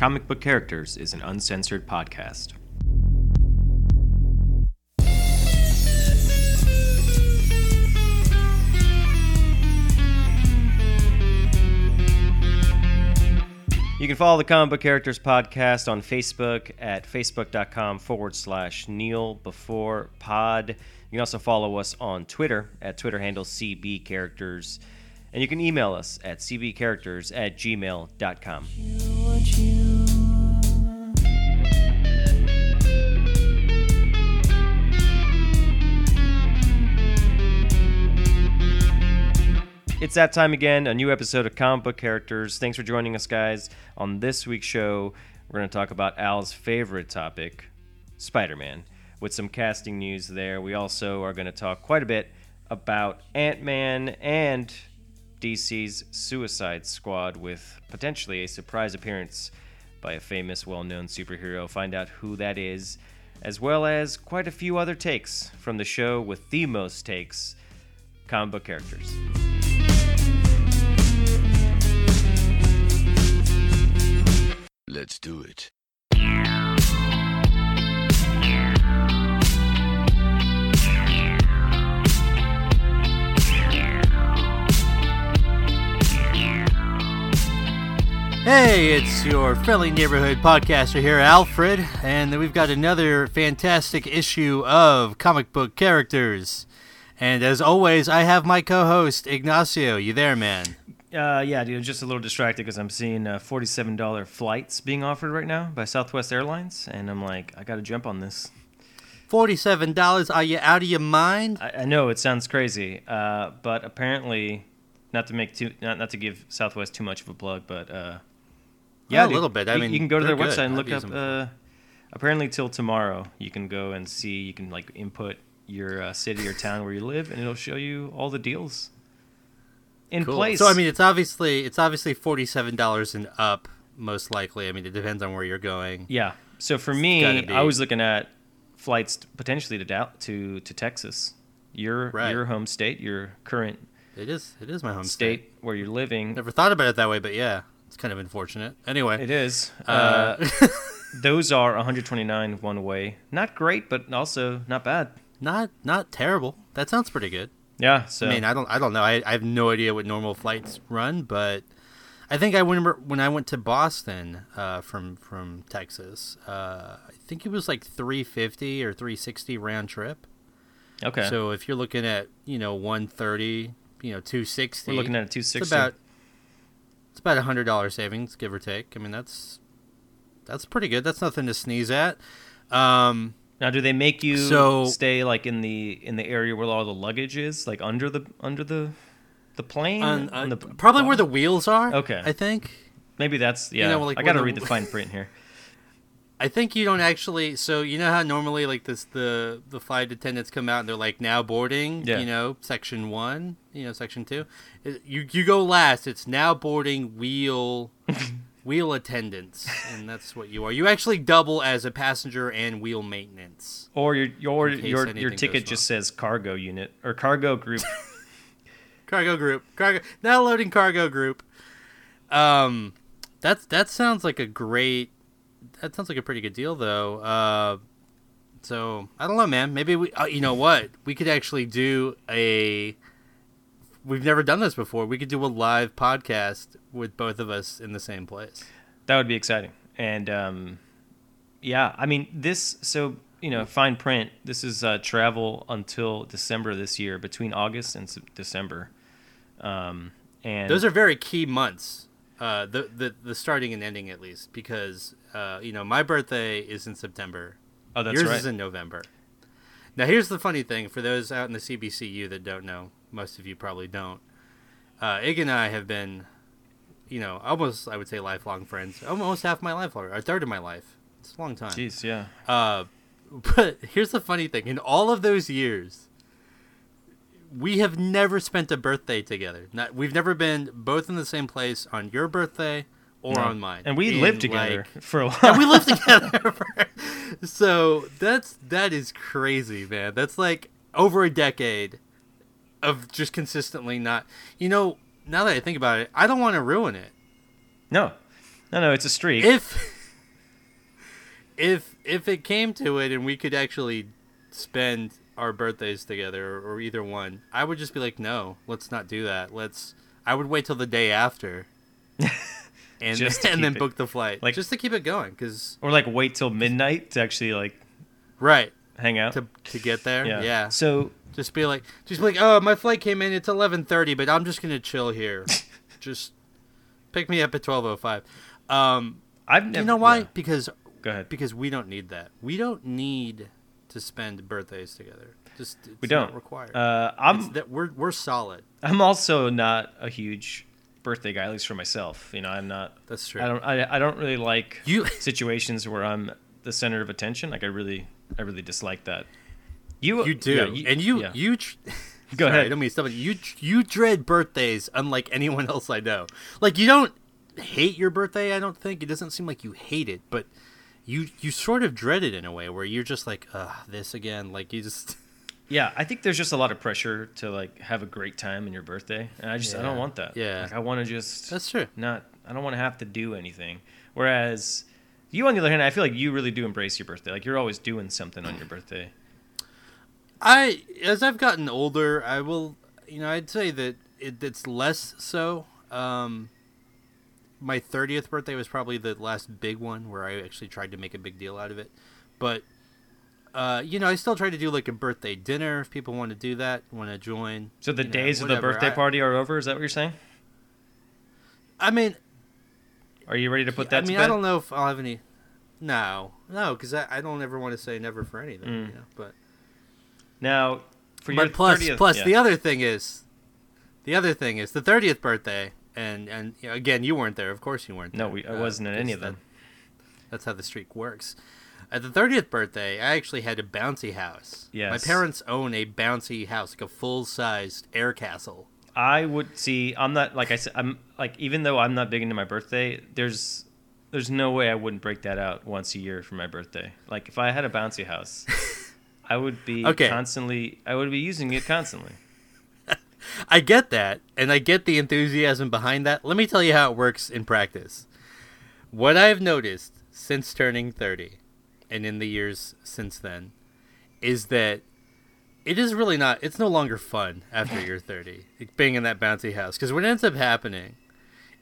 Comic Book Characters is an uncensored podcast. You can follow the Comic Book Characters podcast on Facebook at facebook.com forward slash Kneel Before Pod. You can also follow us on Twitter at Twitter handle CB Characters. And you can email us at cbcharacters at gmail.com. It's that time again, a new episode of Comic Book Characters. Thanks for joining us, guys. On this week's show, we're going to talk about Al's favorite topic, Spider Man, with some casting news there. We also are going to talk quite a bit about Ant Man and DC's Suicide Squad with potentially a surprise appearance by a famous, well known superhero. Find out who that is, as well as quite a few other takes from the show with the most takes comic book characters. Let's do it. Hey, it's your friendly neighborhood podcaster here, Alfred, and we've got another fantastic issue of comic book characters. And as always, I have my co-host Ignacio. You there, man? Uh, yeah, dude, just a little distracted because I'm seeing uh, forty-seven dollar flights being offered right now by Southwest Airlines, and I'm like, I got to jump on this. Forty-seven dollars? Are you out of your mind? I, I know it sounds crazy, uh, but apparently, not to make too, not, not to give Southwest too much of a plug, but uh, yeah, a dude, little bit. I you, mean, you can go to their good. website and I've look up. Uh, apparently, till tomorrow, you can go and see. You can like input your uh, city or town where you live, and it'll show you all the deals in Cool. place. So I mean, it's obviously it's obviously forty-seven dollars and up, most likely. I mean, it depends on where you're going. Yeah. So for me, I was looking at flights potentially to Dal- to to Texas, your Right. your home state, your current It is. It is my home state where you're living. Never thought about it that way, but yeah, it's kind of unfortunate. Anyway, It is. Uh, uh, those are 129 one way. Not great, but also not bad. Not not terrible. That sounds pretty good. Yeah. So I mean, I don't, I don't know. I, I have no idea what normal flights run, but I think I remember when I went to Boston uh, from from Texas. Uh, I think it was like three fifty or three sixty round trip. okay. So if you're looking at you know one thirty, you know two sixty, we're looking at a it's 260. about it's about a hundred dollar savings, give or take. I mean, that's that's pretty good. That's nothing to sneeze at. Um, now, do they make you So- stay like in the in the area where all the luggage is, like under the under the the plane? on, On the uh, probably where the wheels are. Okay. I think. maybe that's yeah. know, like I got to read the fine print here. I think you don't actually. So you know how normally like this the the flight attendants come out and they're like now boarding. Yeah. You know, section one. You know, section two. You you go last. It's now boarding wheel wheel attendants, and that's what you are. You actually double as a passenger and wheel maintenance. Or your your your your ticket just says cargo unit or cargo group. Cargo group. Cargo. Now loading cargo group. Um, that's that sounds like a great. That sounds like a pretty good deal, though. Uh, so I don't know, man. Maybe we. Uh, you know what? We could actually do a. We've never done this before. We could do a live podcast with both of us in the same place. that would be exciting. And um, yeah, I mean this. So you know, fine print. This is uh, travel until December this year, between August and December. Um, and Those are very key months. Uh, the the the starting and ending at least because uh, you know my birthday is in September. oh, that's Yours right. is in November. Now, here's the funny thing for those out in the CBCU that don't know, most of you probably don't. Uh, Ig and I have been, you know, almost, I would say, lifelong friends. Almost half my life, or a third of my life. It's a long time. Jeez, yeah. Uh, but here's the funny thing in all of those years, we have never spent a birthday together. Not, we've never been both in the same place on your birthday or No. on mine. And we In, lived together like, for a while. and we lived together. for- so that's that is crazy, man. That's like over a decade of just consistently not. You know, now that I think about it, I don't want to ruin it. no, No, no, it's a streak. if if if it came to it and we could actually spend our birthdays together or, either one, I would just be like, no, let's not do that. Let's. I would wait till the day after, and Just and then it- book the flight, like- just to keep it going. Because or like wait till midnight to actually like right hang out. to to get there, yeah. yeah. So Just be like, just be like, oh, my flight came in. It's eleven thirty, but I'm just gonna chill here. just pick me up at twelve oh five. Um, I've never. you know why? yeah. Because Go ahead. because we don't need that. We don't need to spend birthdays together. Just it's We don't. not required. Uh, I'm that we're we're solid. I'm also not a huge birthday guy, at least for myself. You know, I'm not. That's true. I don't. I, I don't really like You- situations where I'm the center of attention. Like I really, I really dislike that. You You do, yeah, and you yeah. you. Tr- Go Sorry, ahead. I don't mean it. You you dread birthdays unlike anyone else I know. Like you don't hate your birthday. I don't think it doesn't seem like you hate it, but you you sort of dread it in a way where you're just like, ugh, this again. Like you just. Yeah, I think there's just a lot of pressure to like have a great time in your birthday, and I just I don't want that. Yeah. like I want to just That's true. not. I don't want to have to do anything. Whereas you, on the other hand, I feel like you really do embrace your birthday. Like you're always doing something on your birthday. I as I've gotten older, I will you know I'd say that it, it's less so. Um, my thirtieth birthday was probably the last big one where I actually tried to make a big deal out of it, but. Uh, you know, I still try to do like a birthday dinner if people want to do that, want to join. So the you know, days of the birthday I- party are over. Is that what you're saying? I mean, Are you ready to put that I mean? I don't know if I'll have any. No, no, because I, I don't ever want to say never for anything. Mm. You know, but Now, for your but plus 30th plus yeah. the other thing is, the other thing is the thirtieth birthday, and and you know, again you weren't there. Of course you weren't. No, there, we, I uh, wasn't at any of them. that- that's how the streak works. At the thirtieth birthday, I actually had a bouncy house. Yes. My parents own a bouncy house, like a full sized air castle. I would see. I'm not like I said. I'm like even though I'm not big into my birthday. There's there's no way I wouldn't break that out once a year for my birthday. Like if I had a bouncy house, I would be Okay. constantly. I would be using it constantly. I get that, and I get the enthusiasm behind that. Let me tell you how it works in practice. What I've noticed since turning 30 and in the years since then is that it is really not, it's no longer fun after you're 30, being in that bouncy house. Because what ends up happening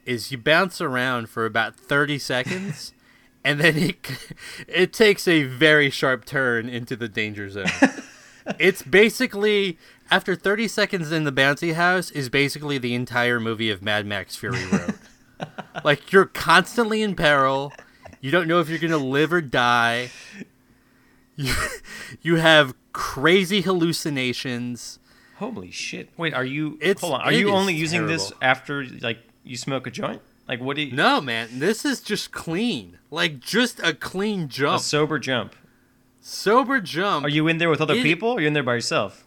is you bounce around for about 30 seconds. And then it, it takes a very sharp turn into the danger zone it's basically after 30 seconds in the bouncy house is basically the entire movie of Mad Max Fury Road. like you're constantly in peril. You don't know if you're going to live or die. You, you have crazy hallucinations. Holy shit! Wait, are you? It's- hold on. Are it you is only using this after like you smoke a joint? Like what do you? No, man, this is just clean. Like just a clean jump. A sober jump. Sober jump. Are you in there with other It- people? Or are you in there by yourself?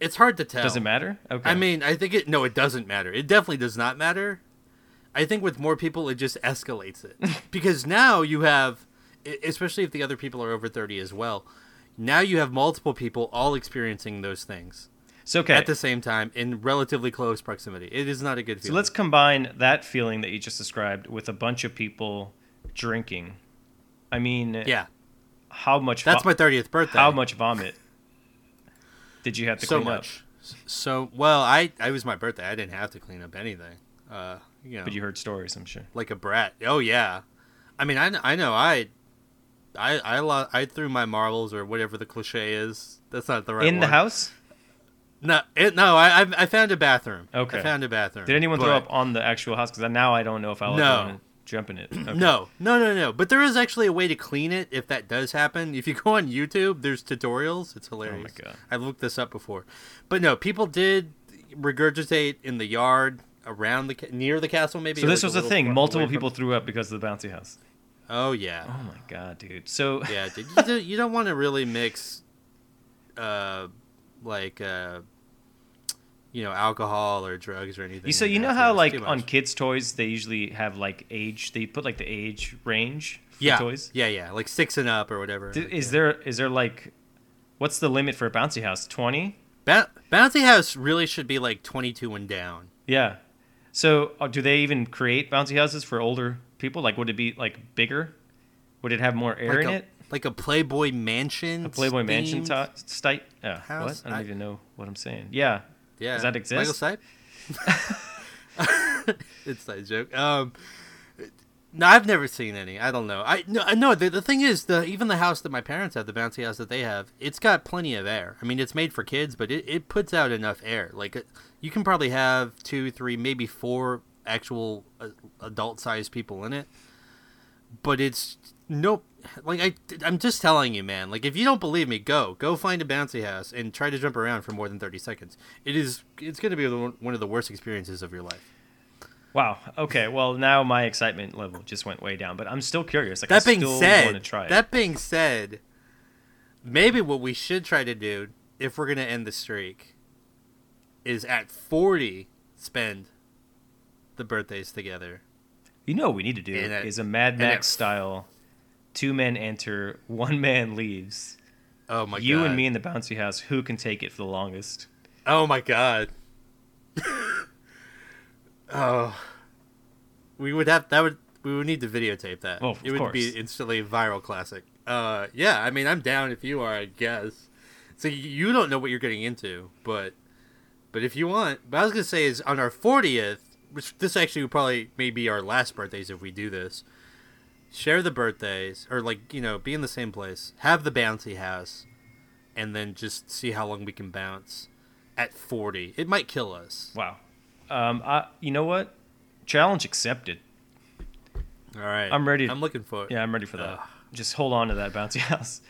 It's hard to tell. Does it matter? Okay. I mean, I think it. No, it doesn't matter. It definitely does not matter. I think with more people, it just escalates it because now you have, especially if the other people are over thirty as well. Now you have multiple people all experiencing those things so okay. at the same time in relatively close proximity. It is not a good feeling. So let's combine that feeling that you just described with a bunch of people drinking. I mean, yeah, how much? that's my thirtieth birthday. How much vomit did you have to So clean up? much. So well, I I was my birthday. I didn't have to clean up anything. Uh, you know, But you heard stories, I'm sure. like a brat. Oh yeah, I mean I, I know I I I I threw my marbles or whatever the cliche is. That's not the right In the house? No, it, no. I I- I found a bathroom. Okay. I found a bathroom. Did anyone throw up on the actual house? Because now I don't know if I'll No. jump in it. Okay. No, no, no, no. But there is actually a way to clean it if that does happen. If you go on YouTube, there's tutorials. It's hilarious. Oh my God. I've looked this up before. But no, people did regurgitate in the yard around the near the castle. Maybe. So this like a was little thing. Multiple away from- people threw up because of the bouncy house. Oh yeah. Oh my god, dude. So yeah, dude, you, do, you don't want to really mix, uh, like uh, you know, alcohol or drugs or anything. You so you know how like on kids' toys they usually have like age. They put like the age range for yeah, toys. yeah, yeah, like six and up or whatever. D- Like, Is yeah. there is there like what's the limit for a bouncy house? Twenty? Ba- Bouncy House really should be like twenty two and down. Yeah. So, uh, do they even create bouncy houses for older people? Like, would it be like bigger? Would it have more air like in a, it? like a Playboy Mansion. A Playboy Mansion type? Yeah. What? I don't I- even know what I'm saying. Yeah. Yeah. Does that exist? Michael not a joke. Um, no, I've never seen any. I don't know. I no, I know. The, the thing is, the even the house that my parents have, the bouncy house that they have, it's got plenty of air. I mean, it's made for kids, but it, it puts out enough air. Like it, you can probably have two, three, maybe four actual uh, adult-sized people in it. But it's nope. Like I, I'm just telling you, man. Like if you don't believe me, go go find a bouncy house and try to jump around for more than 30 seconds. It is. It's going to be one of the worst experiences of your life. Wow. Okay. Well, now my excitement level just went way down, but I'm still curious. Like, I That being still said, want to try it. that being said, maybe what we should try to do if we're going to end the streak is at 40 spend the birthdays together. You know what we need to do is a Mad Max it- style two men enter, one man leaves. Oh my you god. You and me in the bouncy house, who can take it for the longest? Oh my god. oh. We would have that would we would need to videotape that. Well, it would course. be instantly a viral classic. Uh yeah, I mean I'm down if you are, I guess. So you don't know what you're getting into, but but if you want, but I was gonna say is on our 40th, which this actually would probably may be our last birthdays if we do this. Share the birthdays, or like you know, be in the same place, have the bouncy house, and then just see how long we can bounce at 40. It might kill us. Wow. Um, I, you know what? Challenge accepted. All right. I'm ready- I'm looking for it. Yeah, I'm ready for that. Just hold on to that we'll house.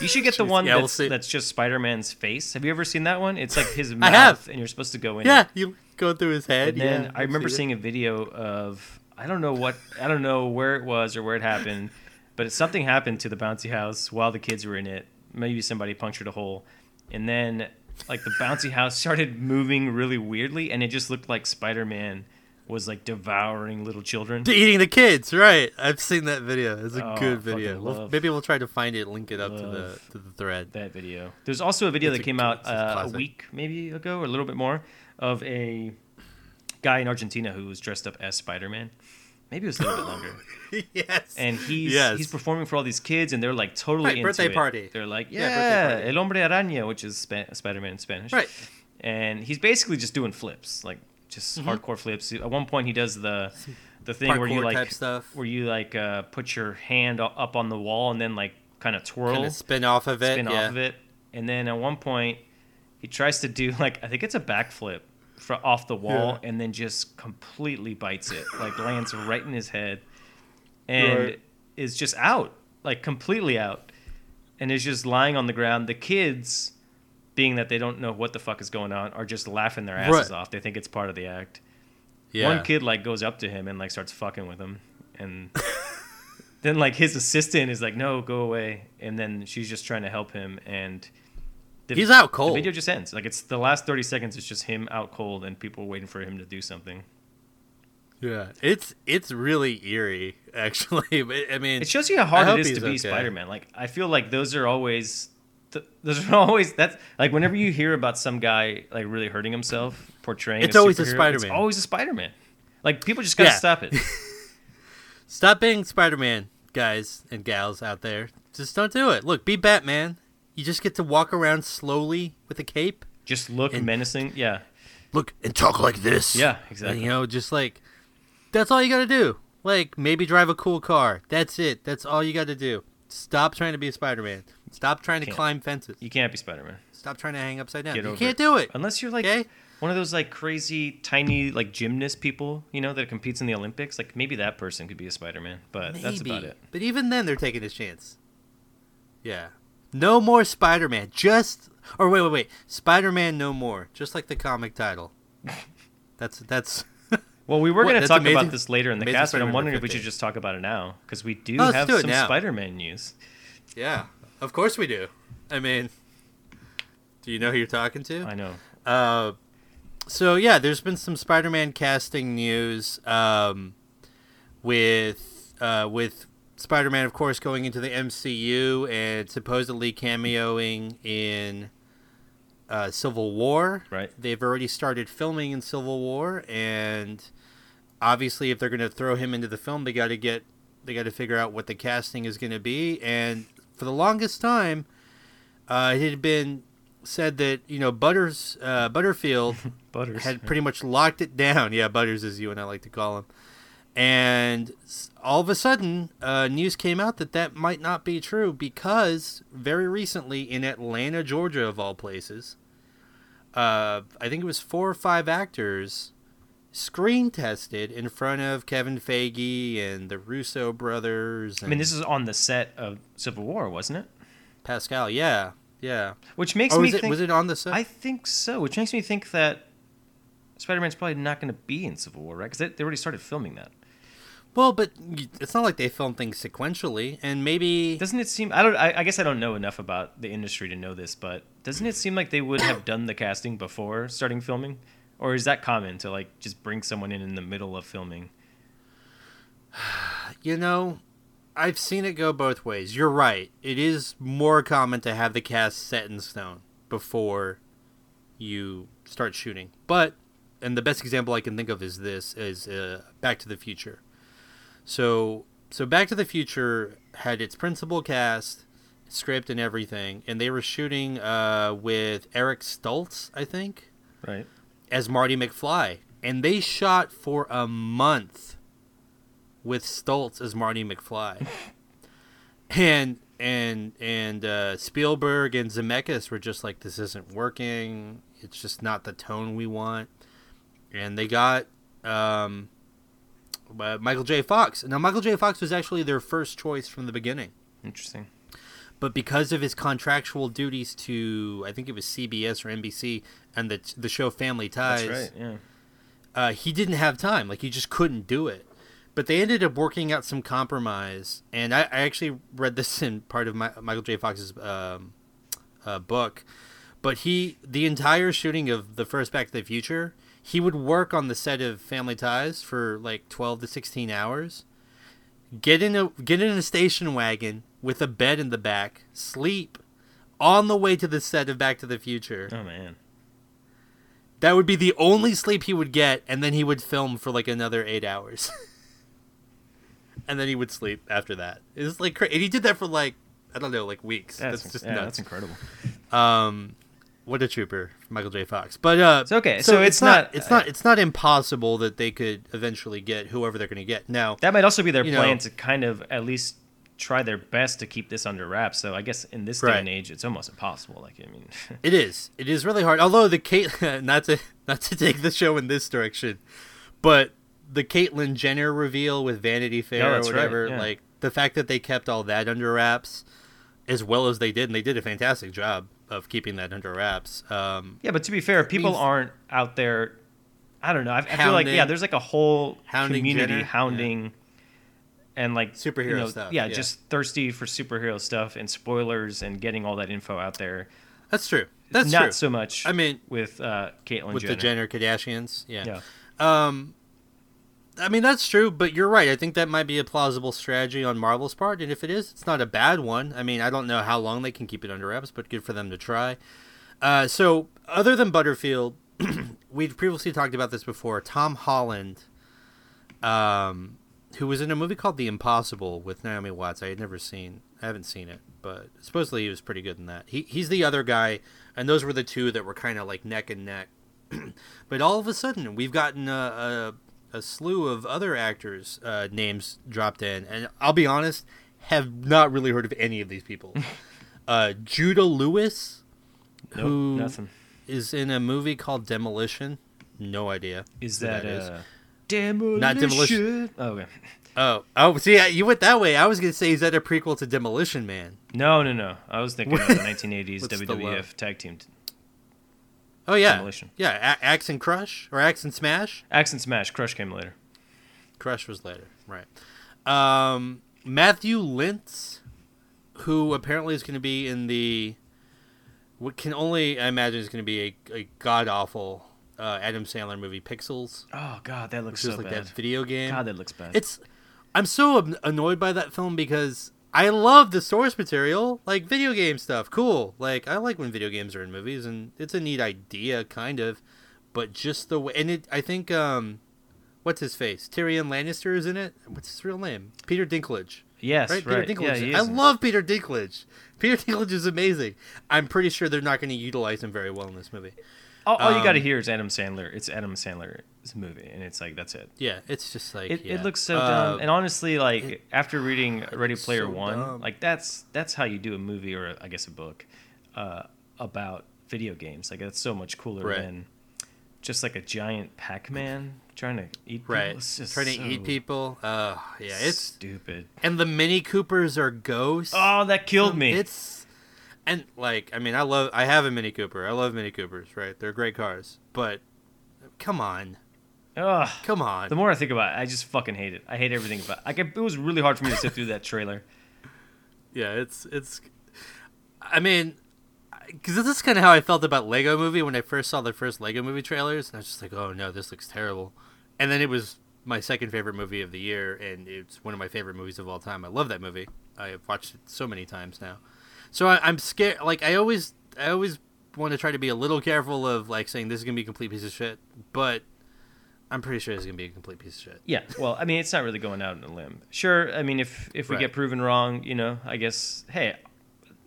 You should get the one yeah, we'll that's, that's just Spider Man's face. Have you ever seen that one? It's like his mouth, and you're supposed to go in. Yeah, it. you go through his head. And then yeah, I remember seeing a video of I don't know what I don't know where it was or where it happened, but something happened to the bouncy house while the kids were in it. Maybe somebody punctured a hole, and then like the bouncy house started moving really weirdly, and it just looked like Spider Man was like devouring little children. eating the kids. Right. I've seen that video. It's a Oh, good video. We'll, maybe we'll try to find it, link it up to the to the thread. that video. There's also a video It's that a- came out a uh, a week maybe ago or a little bit more of a guy in Argentina who was dressed up as Spider Man. Maybe it was a little bit longer. yes. and he's Yes. he's performing for all these kids, and they're like totally Right, into birthday it. party. They're like, Yeah, yeah, party. El Hombre Araña, which is Spa- Spider-Man in Spanish, Right. And he's basically just doing flips, like just Mm-hmm. hardcore flips. At one point, he does the the thing where you like type stuff. where you like uh, put your hand up on the wall and then like kind of twirl, Kind of spin off of it. spin yeah. off of it, and then at one point, he tries to do like I think it's a backflip. Off the wall Yeah. and then just completely bites it, like lands right in his head, and Right. is just out, like completely out, and is just lying on the ground. The kids, being that they don't know what the fuck is going on, are just laughing their asses Right. off. They think it's part of the act. Yeah. One kid like goes up to him and like starts fucking with him, and then like his assistant is like, "No, go away," and then she's just trying to help him, and He's out cold. The video just ends. Like it's the last thirty seconds. It's just him out cold, and people waiting for him to do something. Yeah, it's it's really eerie, actually. I mean, It shows you how hard it is to be okay. Spider-Man. Like I feel like those are always, th- those are always that's like whenever you hear about some guy like really hurting himself portraying, It's a always a Spider-Man. It's always a Spider-Man. Like people just gotta Yeah. stop it. Stop being Spider-Man, guys and gals out there. Just don't do it. Look, be Batman. You just get to walk around slowly with a cape. Just look And- menacing. Yeah, Look and talk like this. yeah, And, exactly. you know, just like that's all you got to do. Like maybe drive a cool car. That's it. That's all you got to do. Stop trying to be a Spider-Man. Stop trying to Can't. climb fences. You can't be Spider-Man. Stop trying to hang upside down. Get you can't it. do it. Unless you're like Okay? one of those like crazy tiny like gymnast people, you know, that competes in the Olympics. Like maybe that person could be a Spider-Man, but that's about it. But even then, they're taking his chance. Yeah. No more Spider-Man. Just or wait, wait, wait. Spider-Man, no more. Just like the comic title. That's that's. Well, we were going to talk amazing- about this later in the cast, but I'm wondering if we should just talk about it now because we do Oh, have do some. Spider-Man news. yeah. Of course we do. I mean, do you know who you're talking to? I know. Uh, so yeah, there's been some Spider-Man casting news. Um, with uh, with Spider-Man, of course, going into the MCU and supposedly cameoing in uh, Civil War. Right. They've already started filming in Civil War, and obviously, if they're going to throw him into the film, they got to get they got to figure out what the casting is going to be. And for the longest time, uh, it had been said that you know Butters uh, Butterfield Butters. had pretty much locked it down. Yeah, Butters is you and I like to call him. And all of a sudden, uh, news came out that that might not be true because very recently in Atlanta, Georgia, of all places, uh, I think it was four or five actors screen tested in front of Kevin Feige and the Russo brothers. I mean, this is on the set of Civil War, wasn't it? Pascal. Yeah, yeah. Which makes Oh, me was it think. was it on the set? I think so. Which makes me think that Spider-Man's probably not going to be in Civil War, right? Because they, they already started filming that. Well, but it's not like they filmed things sequentially, and maybe Doesn't it seem? I don't. I, I guess I don't know enough about the industry to know this, but doesn't it seem like they would have done the casting before starting filming, or is that common to like just bring someone in in the middle of filming? You know, I've seen it go both ways. You're right. It is more common to have the cast set in stone before you start shooting. But and the best example I can think of is this is uh, Back to the Future. So so Back to the Future had its principal cast, script and everything, and they were shooting uh, with Eric Stoltz, I think Right. as Marty McFly, and they shot for a month with Stoltz as Marty McFly, and and and uh, Spielberg and Zemeckis were just like, this isn't working. It's just not the tone we want, and they got um, uh, Michael J. Fox. Now Michael J. Fox was actually their first choice from the beginning Interesting. but because of his contractual duties to I think it was CBS or NBC and the the show Family Ties, right. Yeah. uh, he didn't have time. Like he just couldn't do it. But they ended up working out some compromise, and I, I actually read this in part of my, Michael J. Fox's um, uh, book. But he, the entire shooting of the first Back to the Future, he would work on the set of Family Ties for like twelve to sixteen hours. Get in a get in a station wagon with a bed in the back, sleep on the way to the set of Back to the Future. Oh man. That would be the only sleep he would get, and then he would film for like another eight hours. and then he would sleep after that. It's like cra- and he did that for like I don't know, like weeks. That's, That's, just yeah, nuts. that's incredible. Um, what a trooper, Michael J. Fox. But uh, It's okay, so it's not- it's not it's not impossible that they could eventually get whoever they're going to get. Now, That might also be their plan know- to kind of at least try their best to keep this under wraps. So I guess in this day and age, it's almost impossible. Like I mean, It is. It is really hard. Although the Kate, not to not to take the show in this direction, but the Caitlyn Jenner reveal with Vanity Fair Oh, or that's right, whatever, yeah. like the fact that they kept all that under wraps, as well as they did, and they did a fantastic job of keeping that under wraps. Um, yeah. But to be fair, people aren't out there. I don't know. I, I feel like yeah, there's like a whole hounding community Jenner, hounding. And like Superhero you know, stuff, yeah, yeah. just thirsty for superhero stuff and spoilers and getting all that info out there. that's true. That's Not true. so much. I mean, with uh, Caitlyn with Jenner. the Jenner Kardashians, yeah. Yeah. Um, I mean that's true, but you're right. I think that might be a plausible strategy on Marvel's part, and if it is, it's not a bad one. I mean, I don't know how long they can keep it under wraps, but good for them to try. Uh, so, other than Butterfield, we've previously talked about this before. Tom Holland, um, who was in a movie called The Impossible with Naomi Watts. I had never seen. I haven't seen it, but supposedly he was pretty good in that. He he's the other guy, and those were the two that were kind of like neck and neck. but all of a sudden, we've gotten a, a, a slew of other actors' uh, names dropped in, and I'll be honest, have not really heard of any of these people. uh, Judah Lewis, Nope, who nothing. is in a movie called Demolition. No idea. Is that, that, is. uh, demolition? Not Demolition. Oh, okay. Oh, oh, see, you went that way. I was gonna say, is that a prequel to Demolition Man? No, no, no. I was thinking of the 1980s What's the WWF tag team. Oh yeah, Demolition. yeah, A- Axe and Crush or Axe and Smash. Axe and Smash. Crush came later. Crush was later, right? Um, Matthew Lintz, who apparently is going to be in the what can only I imagine is going to be a, a god awful uh, Adam Sandler movie, Pixels, Oh God, that looks so like bad. that video game. God, that looks bad. It's I'm so annoyed by that film because I love the source material, like video game stuff. Cool. Like I like when video games are in movies, and it's a neat idea, kind of. But just the way, and it, I think, um, what's his face? Tyrion Lannister is in it. What's his real name? Peter Dinklage. Yes, Right, right. Peter Yeah, Dinklage. he I love Peter Dinklage. Peter Dinklage is amazing. I'm pretty sure they're not going to utilize him very well in this movie. All, all you got to um, hear is Adam Sandler. It's Adam Sandler's movie, and it's like that's it. Yeah, it's just like It, yeah. it looks so Uh, dumb. And honestly, like it- after reading Ready Player so One, dumb. like that's that's how you do a movie or I guess a book uh, about video games. Like that's so much cooler Right. than just like a giant Pac-Man trying to eat people. right, trying to so eat people. Uh, yeah, it's stupid. and the Mini Coopers are ghosts. Oh, that killed me. It's and like I mean I love I have a Mini Cooper. I love Mini Coopers. Right, they're great cars. But come on, Ugh. come on. The more I think about it, I just fucking hate it. I hate everything about. Like it was really hard for me to sit through that trailer. yeah, it's it's. I mean, because this is kind of how I felt about Lego Movie when I first saw the first Lego Movie trailers, and I was just like, oh no, this looks terrible. And then it was my second favorite movie of the year, and it's one of my favorite movies of all time. I love that movie. I have watched it so many times now. So I, I'm scared. Like I always, I always want to try to be a little careful of like saying this is gonna be a complete piece of shit, but I'm pretty sure it's gonna be a complete piece of shit. Yeah, well, I mean, it's not really going out on a limb. Sure, I mean, if if we Right. get proven wrong, you know, I guess, hey,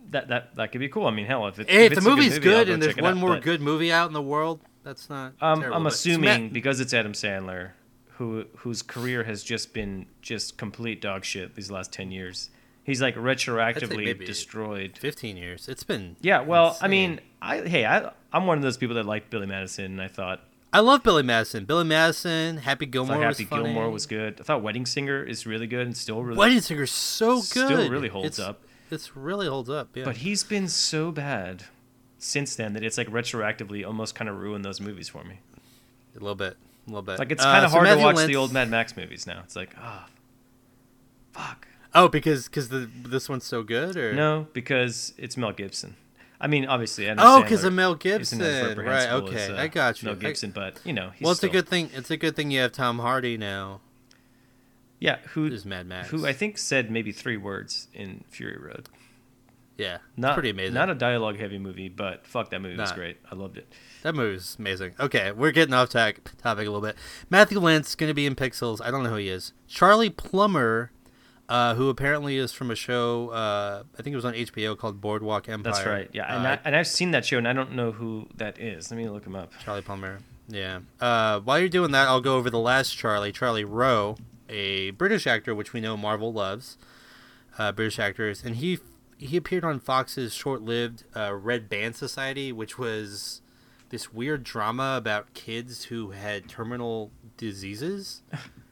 that that that could be cool. I mean, hell, if, it, Hey, if if it's the a good movie's movie, good go and there's one out, more but, good movie out in the world, that's not. Um, terrible, I'm assuming Sma- because it's Adam Sandler, who whose career has just been just complete dog shit these last ten years. He's like retroactively destroyed. 15 years. It's been. Yeah, well, I mean, I hey, I I'm one of those people that liked Billy Madison, and I thought I love Billy Madison. Billy Madison, Happy Gilmore was Happy funny. Gilmore was good. I thought Wedding Singer is really good and still really Wedding Singer's so good. Still really holds It's- up. It's really holds up. Yeah. But he's been so bad since then that it's like retroactively almost kind of ruined those movies for me. a little bit. A little bit. Like it's Uh, kind of so hard to watch Lintz- the old Mad Max movies now. It's like, oh, fuck. Oh, because because the this one's so good, or No, because it's Mel Gibson. I I mean, obviously, Adam Oh, because of Mel Gibson. Right. Okay. as, uh, I got you. Mel I- Gibson, but you know, he's well, it's still, a good thing. It's a good thing you have Tom Hardy now. Yeah, Who's Mad Max? who I think said maybe three words in Fury Road. Yeah, Not pretty amazing. Not a dialogue heavy movie, but fuck that movie was great. I loved it. That movie's amazing. Okay, we're getting off topic a little bit. Matthew Lintz going to be in Pixels. I don't know who he is. Charlie Plummer, uh, who apparently is from a show. Uh, I think it was on HBO called Boardwalk Empire. That's right. Yeah, and, Uh, I, and I've seen that show, and I don't know who that is. Let me look him up. Charlie Palmer. Yeah. Uh, while you're doing that, I'll go over the last Charlie, Charlie Rowe, a British actor, which we know Marvel loves. Uh, British actors, and he he appeared on Fox's short-lived uh, Red Band Society, which was this weird drama about kids who had terminal diseases,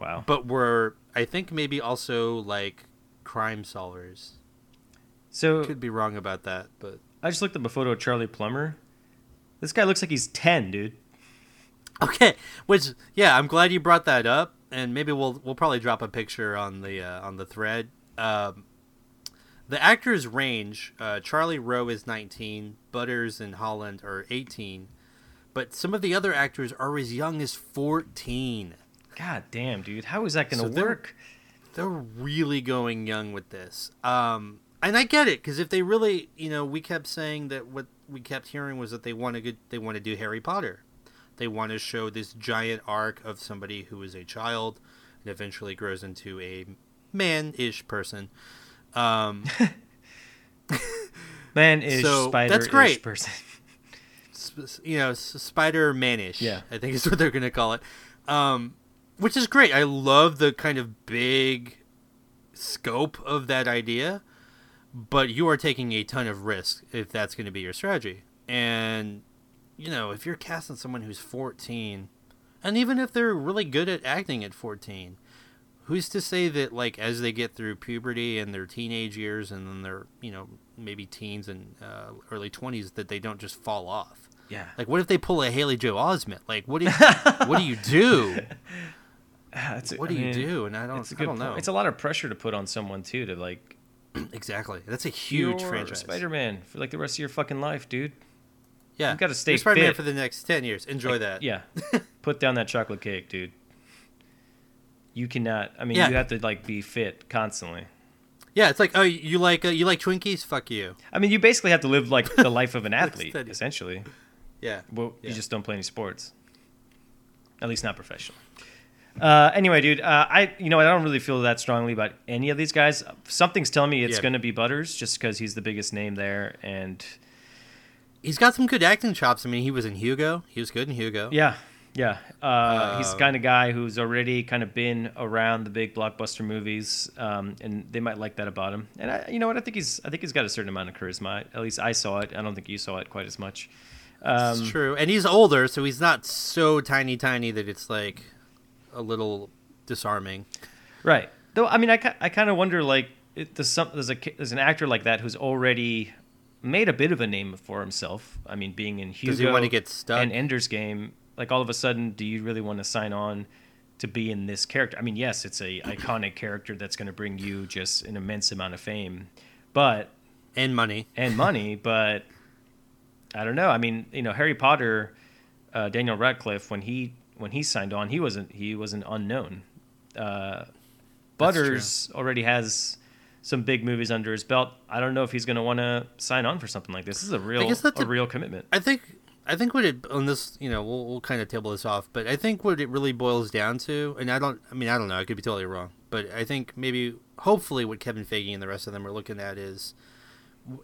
Wow. but were I think maybe also like crime solvers. So Could be wrong about that, but I just looked up a photo of Charlie Plummer. This guy looks like he's ten, dude. Okay, which yeah, I'm glad you brought that up, and maybe we'll we'll probably drop a picture on the uh, on the thread. Um, the actors range. Uh, Charlie Rowe is 19, Butters and Holland are 18, but some of the other actors are as young as 14. God damn, dude. How is that gonna they're- work? They're really going young with this. Um, and I get it because if they really, you know, we kept saying that what we kept hearing was that they want to they want to do Harry Potter. They want to show this giant arc of somebody who is a child and eventually grows into a man-ish person. Um, Man is So, spider that's great. person. you know, Spider Manish. Yeah. I think is what they're gonna call it. Um, which is great. I love the kind of big scope of that idea, but you are taking a ton of risk if that's going to be your strategy. And you know, if you're casting someone who's 14, and even if they're really good at acting at 14, who's to say that like as they get through puberty and their teenage years and then they're you know maybe teens and uh, early 20s that they don't just fall off Yeah. like what if they pull a Haley Joel Osment like what do you what do you do What I do you do and i don't, It's a I don't know. It's a lot of pressure to put on someone too to like exactly that's a huge you're franchise Spider-Man for like the rest of your fucking life, dude. yeah you gotta stay You're spider-man fit. for the next 10 years enjoy that Yeah. Put down that chocolate cake, dude. You cannot. I mean, Yeah. you have to like be fit constantly. Yeah, it's like oh, you like uh, you like Twinkies? Fuck you. I mean, you basically have to live like the life of an athlete, essentially. Yeah. Well, Yeah. you just don't play any sports. At least not professional. Uh, anyway, dude, uh, I you know I don't really feel that strongly about any of these guys. Something's telling me it's Yeah. going to be Butters, just because he's the biggest name there, and He's got some good acting chops. I mean, he was in Hugo. He was good in Hugo. yeah, yeah, uh, he's the Um, kind of guy who's already kind of been around the big blockbuster movies, um, and they might like that about him. And I, you know what, I think he's I think he's got a certain amount of charisma. At least I saw it. I don't think you saw it quite as much. Um, It's true. And he's older, so he's not so tiny, tiny that it's like a little disarming. Right. Though I mean, I, I kind of wonder like it, there's some there's a there's an actor like that who's already made a bit of a name for himself. I mean, being in Hugo Does he wanna get stuck? and Ender's Game, like all of a sudden, do you really want to sign on to be in this character? I mean, yes, it's a iconic character that's going to bring you just an immense amount of fame, but And money. and money, but I don't know. I mean, you know, Harry Potter, uh, Daniel Radcliffe, when he when he signed on, he wasn't he was an unknown. Uh, Butters already has some big movies under his belt. I don't know if he's going to want to sign on for something like this. This is a real a a- real commitment. I think I think what it on this, you know, we'll, we'll kind of table this off, but I think what it really boils down to, and I don't, I mean, I don't know, I could be totally wrong, but I think maybe, hopefully, what Kevin Feige and the rest of them are looking at is,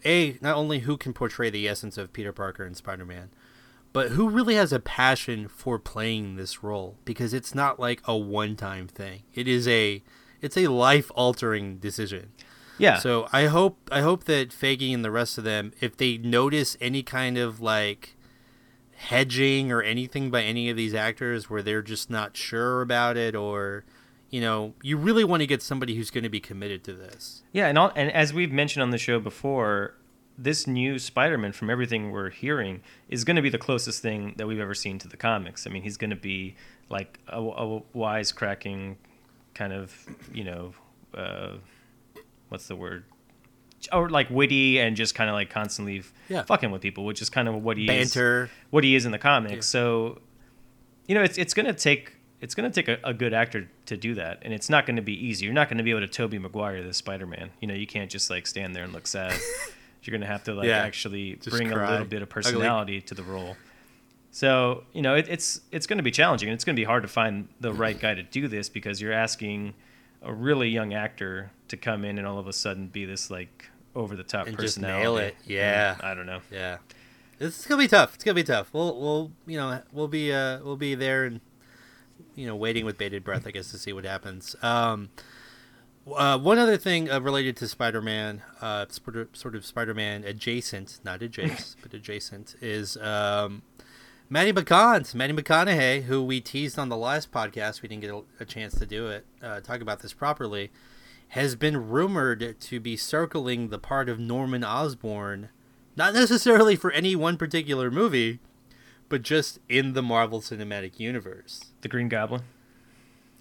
a not only who can portray the essence of Peter Parker and Spider Man, but who really has a passion for playing this role because it's not like a one time thing. It is a it's a life altering decision. Yeah. So I hope I hope that Feige and the rest of them, if they notice any kind of like hedging or anything by any of these actors where they're just not sure about it or you know, you really want to get somebody who's going to be committed to this. Yeah, and all, and as we've mentioned on the show before, this new Spider-Man, from everything we're hearing, is going to be the closest thing that we've ever seen to the comics. I mean, he's going to be like a, a wisecracking kind of, you know, uh, what's the word? Or like witty and just kind of like constantly Yeah. fucking with people, which is kind of what he is what he is in the comics. Yeah. So, you know, it's it's gonna take it's gonna take a, a good actor to do that, and it's not going to be easy. You're not going to be able to Tobey Maguire this Spider-Man. You know, you can't just like stand there and look sad. You're going to have to like Yeah, actually bring a little bit of Ugly. personality to the role. So you know, it, it's it's going to be challenging, and it's going to be hard to find the right guy to do this because you're asking a really young actor to come in and all of a sudden be this like over the top And just personality. nail it. Yeah. I don't know. Yeah. This is gonna be tough. It's gonna be tough. We'll we'll you know we'll be uh we'll be there and you know waiting with bated breath I guess to see what happens. Um, uh, one other thing uh, related to Spider-Man, uh, sort of, Spider-Man adjacent, not adjacent, but adjacent, is um, Matty McCons, Matty McConaughey, who we teased on the last podcast. We didn't get a, a chance to do it, uh, talk about this properly, has been rumored to be circling the part of Norman Osborn, not necessarily for any one particular movie, but just in the Marvel Cinematic Universe. The Green Goblin.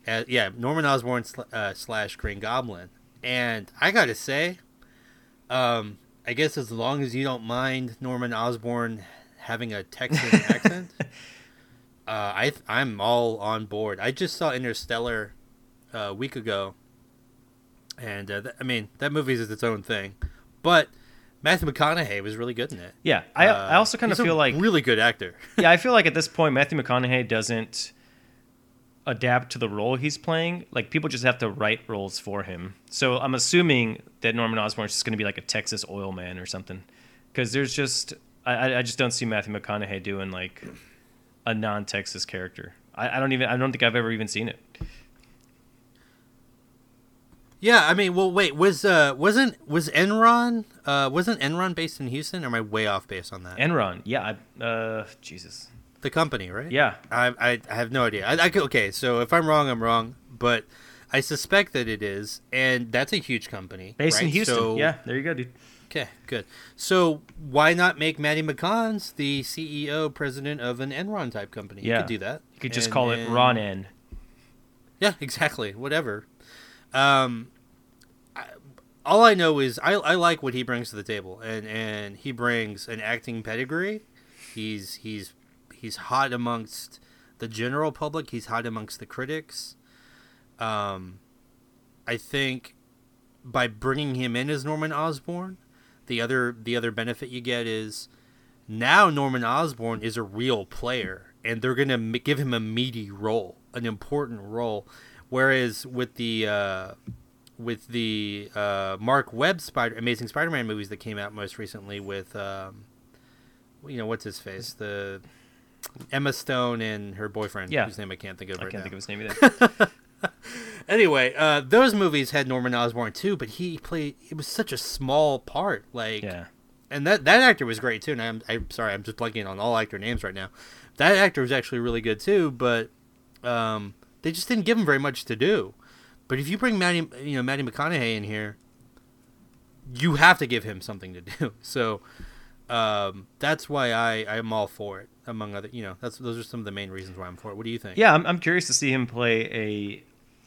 Uh, yeah, Norman Osborn sl- uh, slash Green Goblin. And I gotta say, um, I guess as long as you don't mind Norman Osborn having a Texan accent, uh, I I'm all on board. I just saw Interstellar uh, a week ago, and uh, th- I mean that movie is its own thing, but Matthew McConaughey was really good in it. Yeah, I, Uh, I also kind of feel like really good actor. yeah, I feel like at this point Matthew McConaughey doesn't adapt to the role he's playing. Like people just have to write roles for him. So I'm assuming that Norman Osborn is just going to be like a Texas oil man or something. Because there's just I, I- just don't see Matthew McConaughey doing like a non-Texas character. I, I don't even I don't think I've ever even seen it. Yeah, I mean, well, wait, was uh, wasn't was Enron uh, wasn't Enron based in Houston? Or am I way off base on that? Enron, yeah, I, uh, Jesus, the company, right? yeah, I I, I have no idea. I, I could, okay, so if I'm wrong, I'm wrong, but I suspect that it is, and that's a huge company based in? Houston. So- yeah, there you go, dude. Okay, good. So why not make Matty McCons the CEO, president of an Enron type company? You Yeah. could do that. You could just And- call it Ron N. Yeah, exactly. Whatever. Um, I, all I know is I, I like what he brings to the table, and and he brings an acting pedigree. He's he's he's hot amongst the general public. He's hot amongst the critics. Um, I think by bringing him in as Norman Osborn, the other the other benefit you get is now Norman Osborn is a real player, and they're gonna m- give him a meaty role, an important role. Whereas with the uh, with the uh, Marc Webb Spider Amazing Spider-Man movies that came out most recently with um, you know what's his face the Emma Stone and her boyfriend Yeah. whose name I can't think of I right can't now. think of his name either. Anyway, uh, those movies had Norman Osborn too, but he played it was such a small part. Like yeah. and that that actor was great too. And I'm I'm sorry, I'm just blanking on all actor names right now. That actor was actually really good too, but um, they just didn't give him very much to do. But if you bring Matty, you know, Matty McConaughey in here, you have to give him something to do. So um, that's why I I'm all for it. Among other, you know, that's those are some of the main reasons why I'm for it. What do you think? Yeah, I'm, I'm curious to see him play a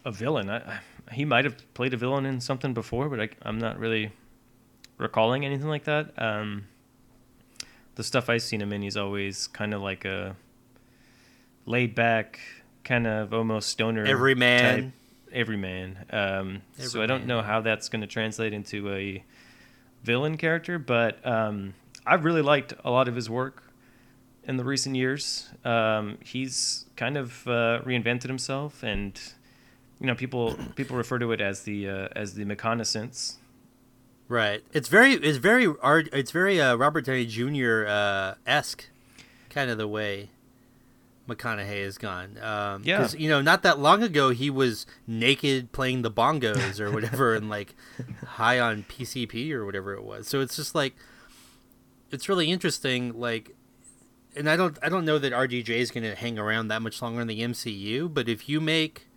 a villain. I, I- he might have played a villain in something before, but I, I'm not really recalling anything like that. Um, the stuff I've seen him in, he's always kind of like a laid back, kind of almost stoner. Everyman. type- Everyman. Um, so I don't know how that's going to translate into a villain character, but um, I've really liked a lot of his work in the recent years. Um, he's kind of uh, reinvented himself, and you know, people people refer to it as the uh, as the McConaissance. Right. It's very it's very it's very uh, Robert Downey Jr. Uh, esque kind of the way McConaughey has gone. Um, Yeah. 'cause, you know, not that long ago he was naked playing the bongos or whatever, and like high on PCP or whatever it was. So it's just like it's really interesting. Like, and I don't I don't know that RDJ is going to hang around that much longer in the MCU. But if you make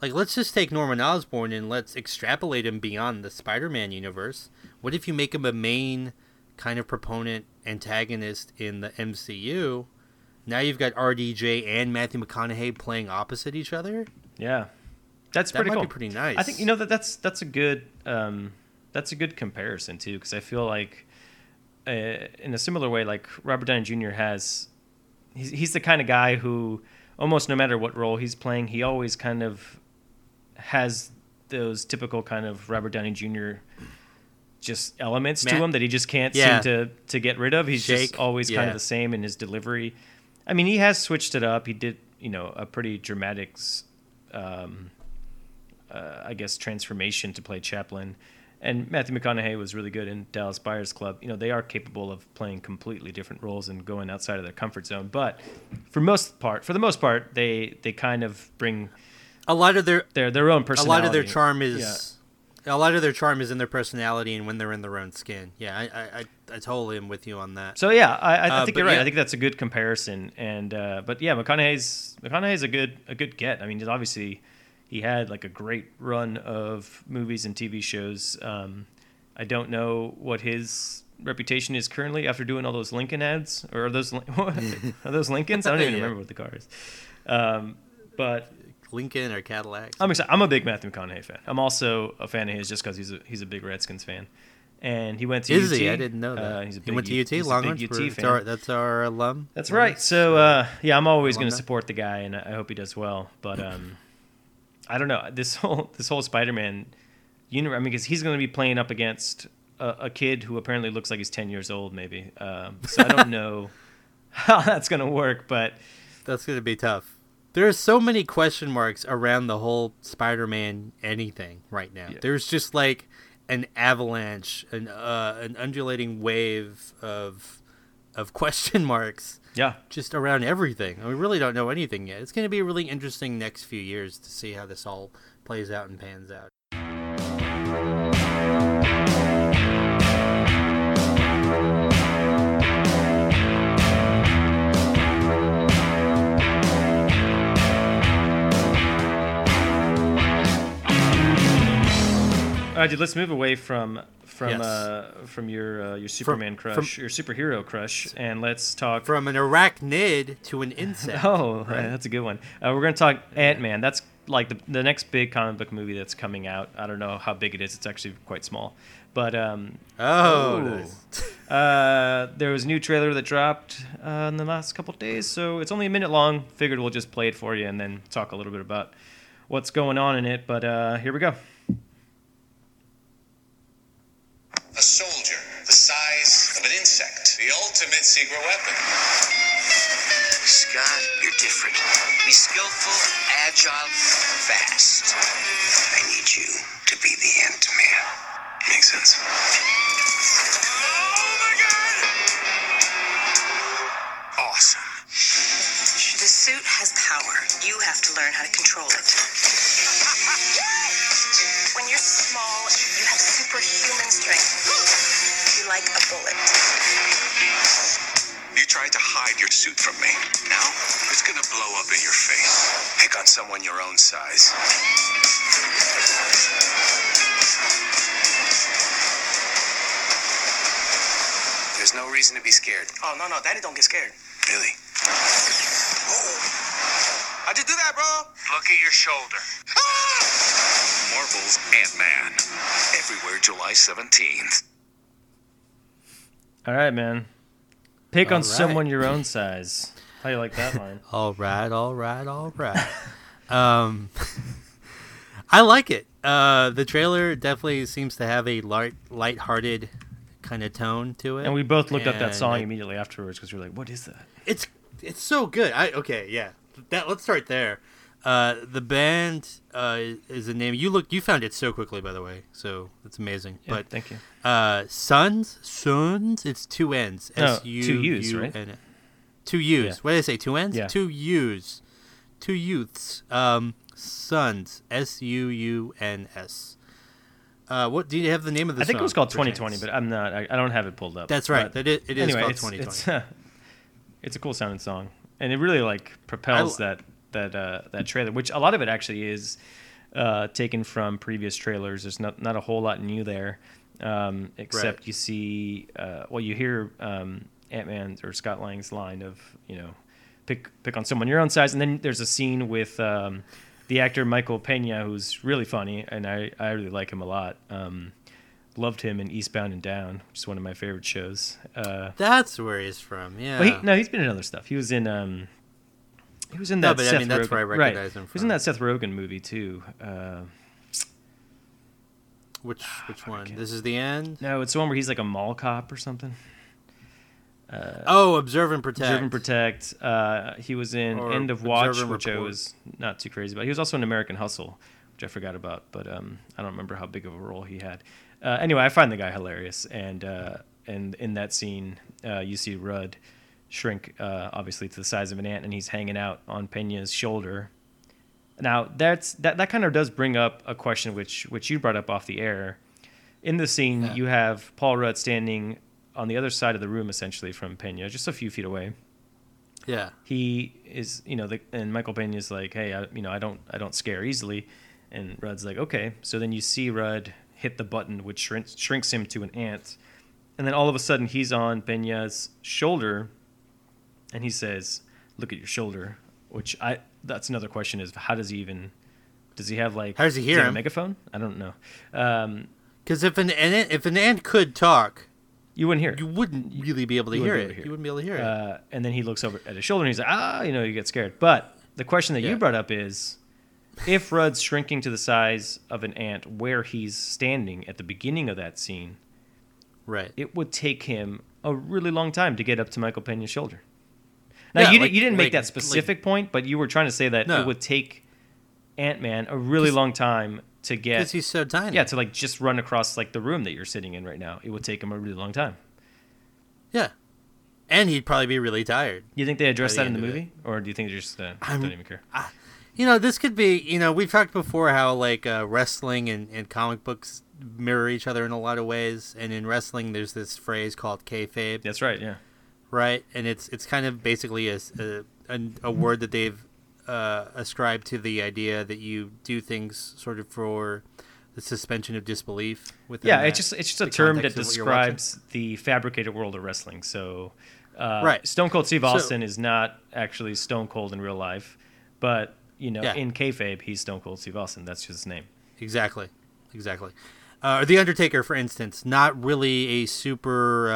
like let's just take Norman Osborn and let's extrapolate him beyond the Spider-Man universe. What if you make him a main kind of proponent antagonist in the MCU? Now you've got RDJ and Matthew McConaughey playing opposite each other. Yeah, that's That pretty might cool. be pretty nice. I think you know that that's that's a good um, that's a good comparison too, because I feel like uh, in a similar way, like Robert Downey Jr. has, he's he's the kind of guy who almost no matter what role he's playing, he always kind of has those typical kind of Robert Downey Jr. just elements to him that he just can't Yeah. seem to to get rid of. He's just always kind of the same in his delivery. I mean, he has switched it up. He did, you know, a pretty dramatic, um, uh, I guess, transformation to play Chaplin. And Matthew McConaughey was really good in Dallas Buyers Club. You know, they are capable of playing completely different roles and going outside of their comfort zone. But for most part, for the most part, they they kind of bring a lot of their their their own personality. a lot of their charm is a lot of their charm is in their personality and when they're in their own skin. Yeah, I I, I, I totally am with you on that. So yeah, I, I, I Uh, think you're right. yeah. I think that's a good comparison. And uh, but yeah, McConaughey's McConaughey's a good a good get. I mean, he's obviously he had like a great run of movies and TV shows. Um, I don't know what his reputation is currently after doing all those Lincoln ads or are those are those Lincolns? I don't even Yeah. remember what the car is. Um, but Lincoln or Cadillac. I'm excited. I'm a big Matthew McConaughey fan. I'm also a fan of his just because he's a he's a big Redskins fan, and he went to Is UT. he? I didn't know that. Uh, he's a he went to UT. Longhorns. big UT that's fan. our, that's our alum. That's right. So uh, yeah, I'm always going to support the guy, and I hope he does well. But um, I don't know this whole this whole Spider-Man universe. I mean, because he's going to be playing up against a, a kid who apparently looks like he's 10 years old, maybe. Um, so I don't know how that's going to work, but That's going to be tough. There's so many question marks around the whole Spider-Man anything right now. Yeah. There's just like an avalanche, an uh, an undulating wave of of question marks yeah, just around everything. We really don't know anything yet. It's going to be a really interesting next few years to see how this all plays out and pans out. All right, dude. Let's move away from from Yes. uh, from your uh, your Superman from- crush, your superhero crush, and let's talk From an arachnid to an insect. Oh, right? that's a good one. Uh, we're going to talk Ant Man. That's like the, the next big comic book movie that's coming out. I don't know how big it is. It's actually quite small. But um, Oh, nice. uh, there was a new trailer that dropped uh, in the last couple of days, so it's only a minute long. Figured we'll just play it for you and then talk a little bit about what's going on in it. But uh, here we go. A soldier, the size of an insect, the ultimate secret weapon. Scott, you're different. Be skillful, agile, fast. I need you to be the Ant-Man. Makes sense. Oh awesome. The suit has power. You have to learn how to control it. When you're small, you have superhuman strength. You're like a bullet. You tried to hide your suit from me. Now, it's gonna blow up in your face. Pick on someone your own size. There's no reason to be scared. Oh no no, Daddy don't get scared. Really? How'd you do that, bro? Look at your shoulder. Ah! Marvel's Ant-Man. Everywhere July 17th. All right, man. Pick on All right. someone your own size. How you like that line? All right, all right, all right. um, I like it. Uh, the trailer definitely seems to have a light, light-hearted kind of tone to it. And we both looked up that song I- immediately afterwards because we were like, "What is that?" it's it's so good. I okay, yeah. That let's start there. Uh, the band uh, is the name. You look, you found it so quickly, by the way. So that's amazing. Yeah, but thank you. uh, Suuns, Suuns. It's two N's. No, S U two U's, right? Two U's. Yeah. What did I say? Two N's. Yeah. Two U's. Two youths. Um, Suuns. S U U N S. Uh, what do you have the name of the song? I think it was called perchance? 2020, but I'm not. I, I don't have it pulled up. That's right. But That it, it is anyway, called it's, 2020. It's, it's a cool sounding song, and it really like propels I that that uh, that trailer, which a lot of it actually is uh, taken from previous trailers. There's not not a whole lot new there, um, except Right. you see. Uh, well, you hear um, Ant Man or Scott Lang's line of you know, pick pick on someone your own size, and then there's a scene with. Um, the actor Michael Pena, who's really funny, and I, I really like him a lot. Um, loved him in Eastbound and Down, which is one of my favorite shows. Uh, That's where he's from. Yeah. well, he, no, he's been in other stuff. He was in um, he was in that. No, but I Seth mean, that's Rogen, where I right. recognize him He was in that Seth Rogen movie too. Uh, Which which one? This is the end. no, it's the one where he's like a mall cop or something. Oh, observe and protect. Observe and Protect. Uh, he was in Or End of Watch, which I was not too crazy about. He was also in American Hustle, which I forgot about, but um, I don't remember how big of a role he had. Uh, anyway, I find the guy hilarious, and uh, and in that scene, uh, you see Rudd shrink, uh, obviously to the size of an ant, and he's hanging out on Pena's shoulder. Now that's that that kind of does bring up a question which which you brought up off the air. In the scene, Yeah. you have Paul Rudd standing on the other side of the room, essentially from Pena, just a few feet away Yeah. he is you know the, and michael Pena's like hey I, you know i don't i don't scare easily and rudd's like okay so then you see rudd hit the button which shrinks, shrinks him to an ant and then all of a sudden he's on pena's shoulder and he says look at your shoulder which i that's another question is how does he even does he have like How does he hear have a him? megaphone i don't know um, Because if an ant, if an ant could talk, you wouldn't hear it you wouldn't really be able to hear it. be able to hear You wouldn't be able to hear it. Uh, and then he looks over at his shoulder and he's like, ah, you know, you get scared. But the question that Yeah. you brought up is if Rudd's shrinking to the size of an ant where he's standing at the beginning of that scene, right. it would take him a really long time to get up to Michael Pena's shoulder. Now, Yeah, you, like- di- you didn't make that specific point, but you were trying to say that No. it would take Ant Man a really long time to get. Because he's so tiny. yeah, to like just run across like the room that you're sitting in right now. It would take him a really long time. yeah. And he'd probably be really tired. You think they addressed the that in the movie, or do you think they just uh, don't even care? You know, this could be. You know, we've talked before how like uh, wrestling and, and comic books mirror each other in a lot of ways. And in wrestling, there's this phrase called kayfabe. That's right. Yeah. Right? And it's it's kind of basically a a word that they've uh, ascribed to the idea that you do things sort of for the suspension of disbelief. Within Yeah, that- it's just it's just a term that context of what you're watching. describes the fabricated world of wrestling. So, uh, Right. Stone Cold Steve So- Austin is not actually Stone Cold in real life, but you know, Yeah. in kayfabe, he's Stone Cold Steve Austin. That's just his name. exactly, exactly. Uh, or the Undertaker, for instance, not really a super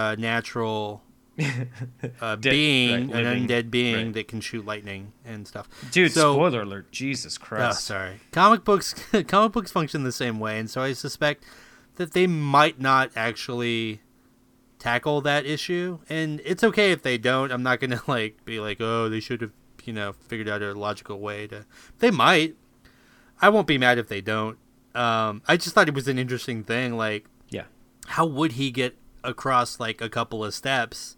uh, being, right, an undead being right. that can shoot lightning and stuff. Dude, so, spoiler alert! Jesus Oh, Christ! sorry. Comic books, comic books function the same way, and so I suspect that they might not actually tackle that issue, and it's okay if they don't. I'm not gonna like be like, oh, they should have, you know, figured out a logical way to. They might. I won't be mad if they don't. Um, I just thought it was an interesting thing. Like, Yeah. how would he get across like a couple of steps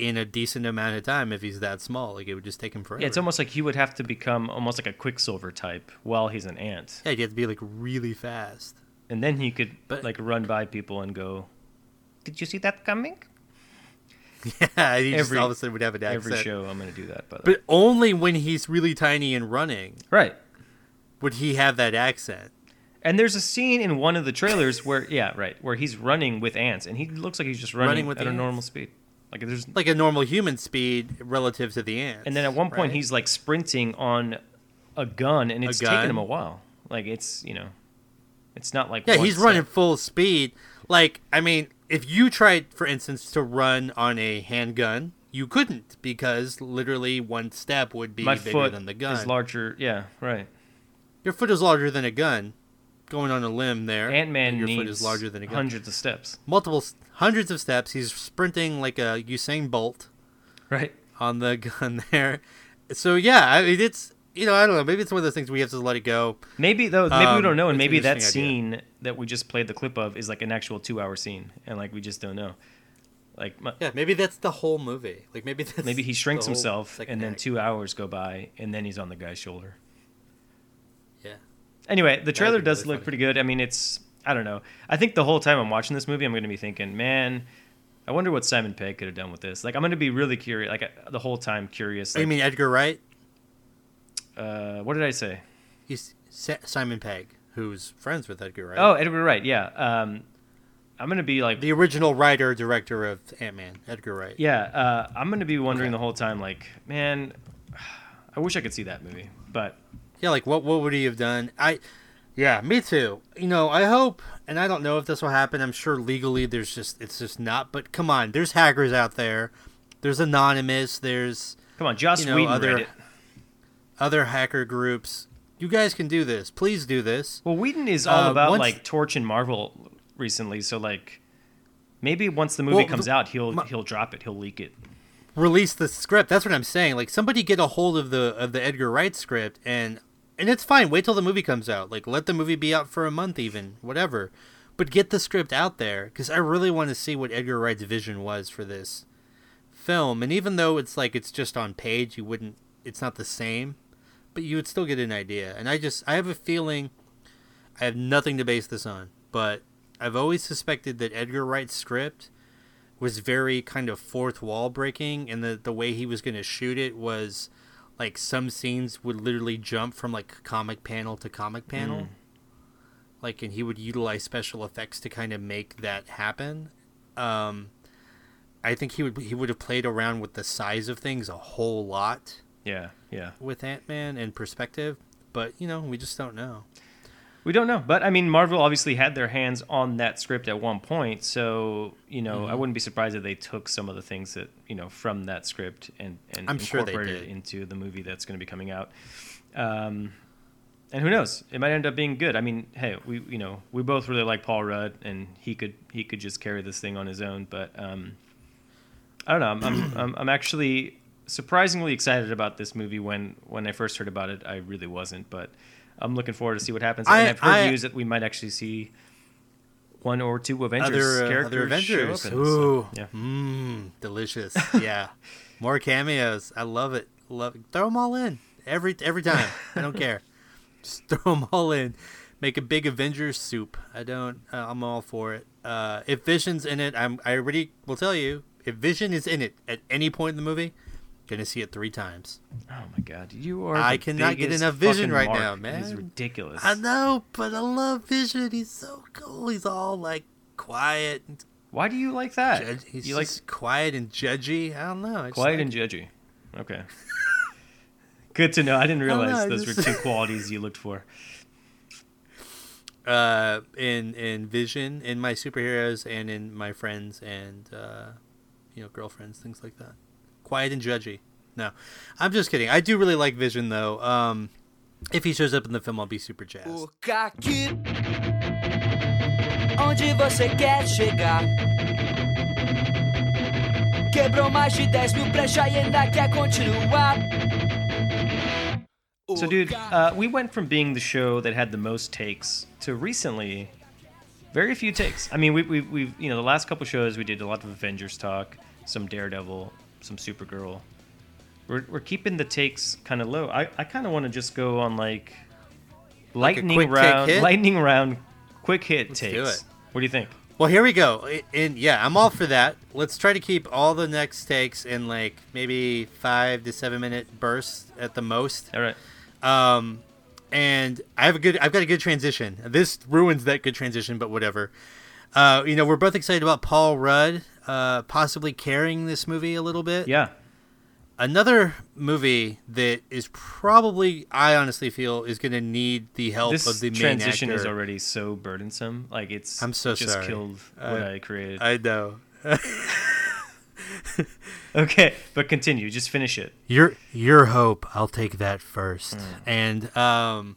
in a decent amount of time if he's that small? Like, it would just take him forever. Yeah, it's almost like he would have to become almost like a Quicksilver type while he's an ant, yeah, you have to be like really fast. and then he could But- like run by people and go, "Did you see that coming?" Yeah, he just Every- all of a sudden would have an accent. Every show, I'm gonna do that. But, uh, But only when he's really tiny and running right, would he have that accent. and there's a scene in one of the trailers where, yeah, right, where he's running with ants, and he looks like he's just running, Running with at a ants. normal speed. Like there's, Like a normal human speed relative to the ants. and then at one point right? he's like sprinting on a gun, and A it's taken him a while. Like it's you know, it's not like Yeah, one he's running full speed. Like, I mean, if you tried, for instance, to run on a handgun, you couldn't because literally one step would be My bigger foot than the gun. is larger. Yeah, right. Your foot is larger than a gun. Going on a limb there. Ant Man Your needs foot is larger than a gun. hundreds of steps. Multiple, hundreds of steps. He's sprinting like a Usain Bolt Right. on the gun there. So yeah, I mean, it's you know I don't know. Maybe it's one of those things we have to let it go. Maybe though, maybe we Um, don't know, and it's an maybe that interesting scene that we just played the clip of is like an actual two-hour scene, and like we just don't know. Like my, Yeah, maybe that's the whole movie. Like maybe that's maybe he shrinks himself, second and then act. two hours go by, and then he's on the guy's shoulder. Yeah. Anyway, the trailer does really look funny. pretty good. I mean, it's I don't know. I think the whole time I'm watching this movie, I'm going to be thinking, man, I wonder what Simon Pegg could have done with this. Like, I'm going to be really curious, like uh, the whole time curious. Oh, you mean Edgar Wright? uh, what did I say? He's Sa- Simon Pegg, who's friends with Edgar Wright. Oh, Edgar Wright. Yeah. Um, I'm going to be like, the original writer director of Ant Man, Edgar Wright. yeah. Uh, I'm going to be wondering Okay. the whole time, like, man, I wish I could see that movie, but Yeah, like what what would he have done? I Yeah, me too. You know, I hope and I don't know if this will happen. I'm sure legally there's just it's just not, but come on, there's hackers out there. There's Anonymous, there's come on, Joss You know, Whedon other- it. other hacker groups. You guys can do this. Please do this. Well, Whedon is all Uh, about once- like Torch and Marvel recently, so like maybe once the movie Well, comes out, he'll my- he'll drop it, he'll leak it. release the script. That's what I'm saying. Like somebody get a hold of the of the Edgar Wright script and and it's fine. Wait till the movie comes out. Like let the movie be out for a month even, whatever. But get the script out there cuz I really want to see what Edgar Wright's vision was for this film. And even though it's like it's just on page, you wouldn't it's not the same, but you would still get an idea. And I just I have a feeling I have nothing to base this on, but I've always suspected that Edgar Wright's script was very kind of fourth wall breaking and that the way he was going to shoot it was like some scenes would literally jump from like comic panel to comic panel. Like and he would utilize special effects to kind of make that happen. Um i think he would he would have played around with the size of things a whole lot Yeah, yeah. with ant-man and perspective but you know we just don't know We don't know, but I mean, Marvel obviously had their hands on that script at one point, so you know, Mm-hmm. I wouldn't be surprised if they took some of the things that you know from that script and and I'm sure incorporated it into the movie that's going to be coming out. Um, and who knows? It might end up being good. I mean, hey, we you know we both really like Paul Rudd, and he could he could just carry this thing on his own. But um, I don't know. I'm I'm, I'm I'm actually surprisingly excited about this movie. When when I first heard about it, I really wasn't, but I'm looking forward to see what happens. I- and I've heard I- news that we might actually see one or two Avengers other, uh, characters other Avengers. show up in Ooh, so, yeah. mmm, delicious. yeah, more cameos. I love it. Love it. Throw them all in every every time. I don't care. Just throw them all in. Make a big Avengers soup. I don't. Uh, I'm all for it. Uh, if Vision's in it, I'm. I already will tell you. If Vision is in it at any point in the movie, gonna see it three times. Oh my god, you are. I cannot get enough Vision right mark. now, man. ridiculous. I know, but I love Vision. He's so cool. He's all like quiet and Why do you like that? Judge, he's you like quiet and judgy. I don't know. I quiet like and judgy. Okay. Good to know. I didn't know, realize I those were two qualities you looked for. uh, in in Vision, in my superheroes, and in my friends and uh, you know girlfriends, things like that. Quiet and judgy. No, I'm just kidding. I do really like Vision though. Um, if he shows up in the film, I'll be super jazzed. O caquito. onde você quer chegar. Quebrou mais de 10 mil pranchas e ainda quer continuar. So, dude, uh, we went from being the show that had the most takes to recently very few takes. I mean, we, we, we've, you know, the last couple shows we did a lot of Avengers talk, some Daredevil, some Supergirl. We're, we're keeping the takes kind of low. I, I kind of want to just go on like lightning take round, lightning round, quick hit Let's takes. do it. What do you think? Well, here we go. And yeah, I'm all for that. Let's try to keep all the next takes in like maybe five to seven minute bursts at the most. All right. Um, and I have a good, I've got a good transition. This ruins that good transition, but whatever. Uh, you know, we're both excited about Paul Rudd, uh, possibly carrying this movie a little bit. Yeah. Another movie that is probably, I honestly feel, is going to need the help This of the main transition actor. is already so burdensome. Like it's I'm so just sorry. killed what I- I created. I know. okay, but continue. Just finish it. Your your hope. I'll take that first. Hmm. And um,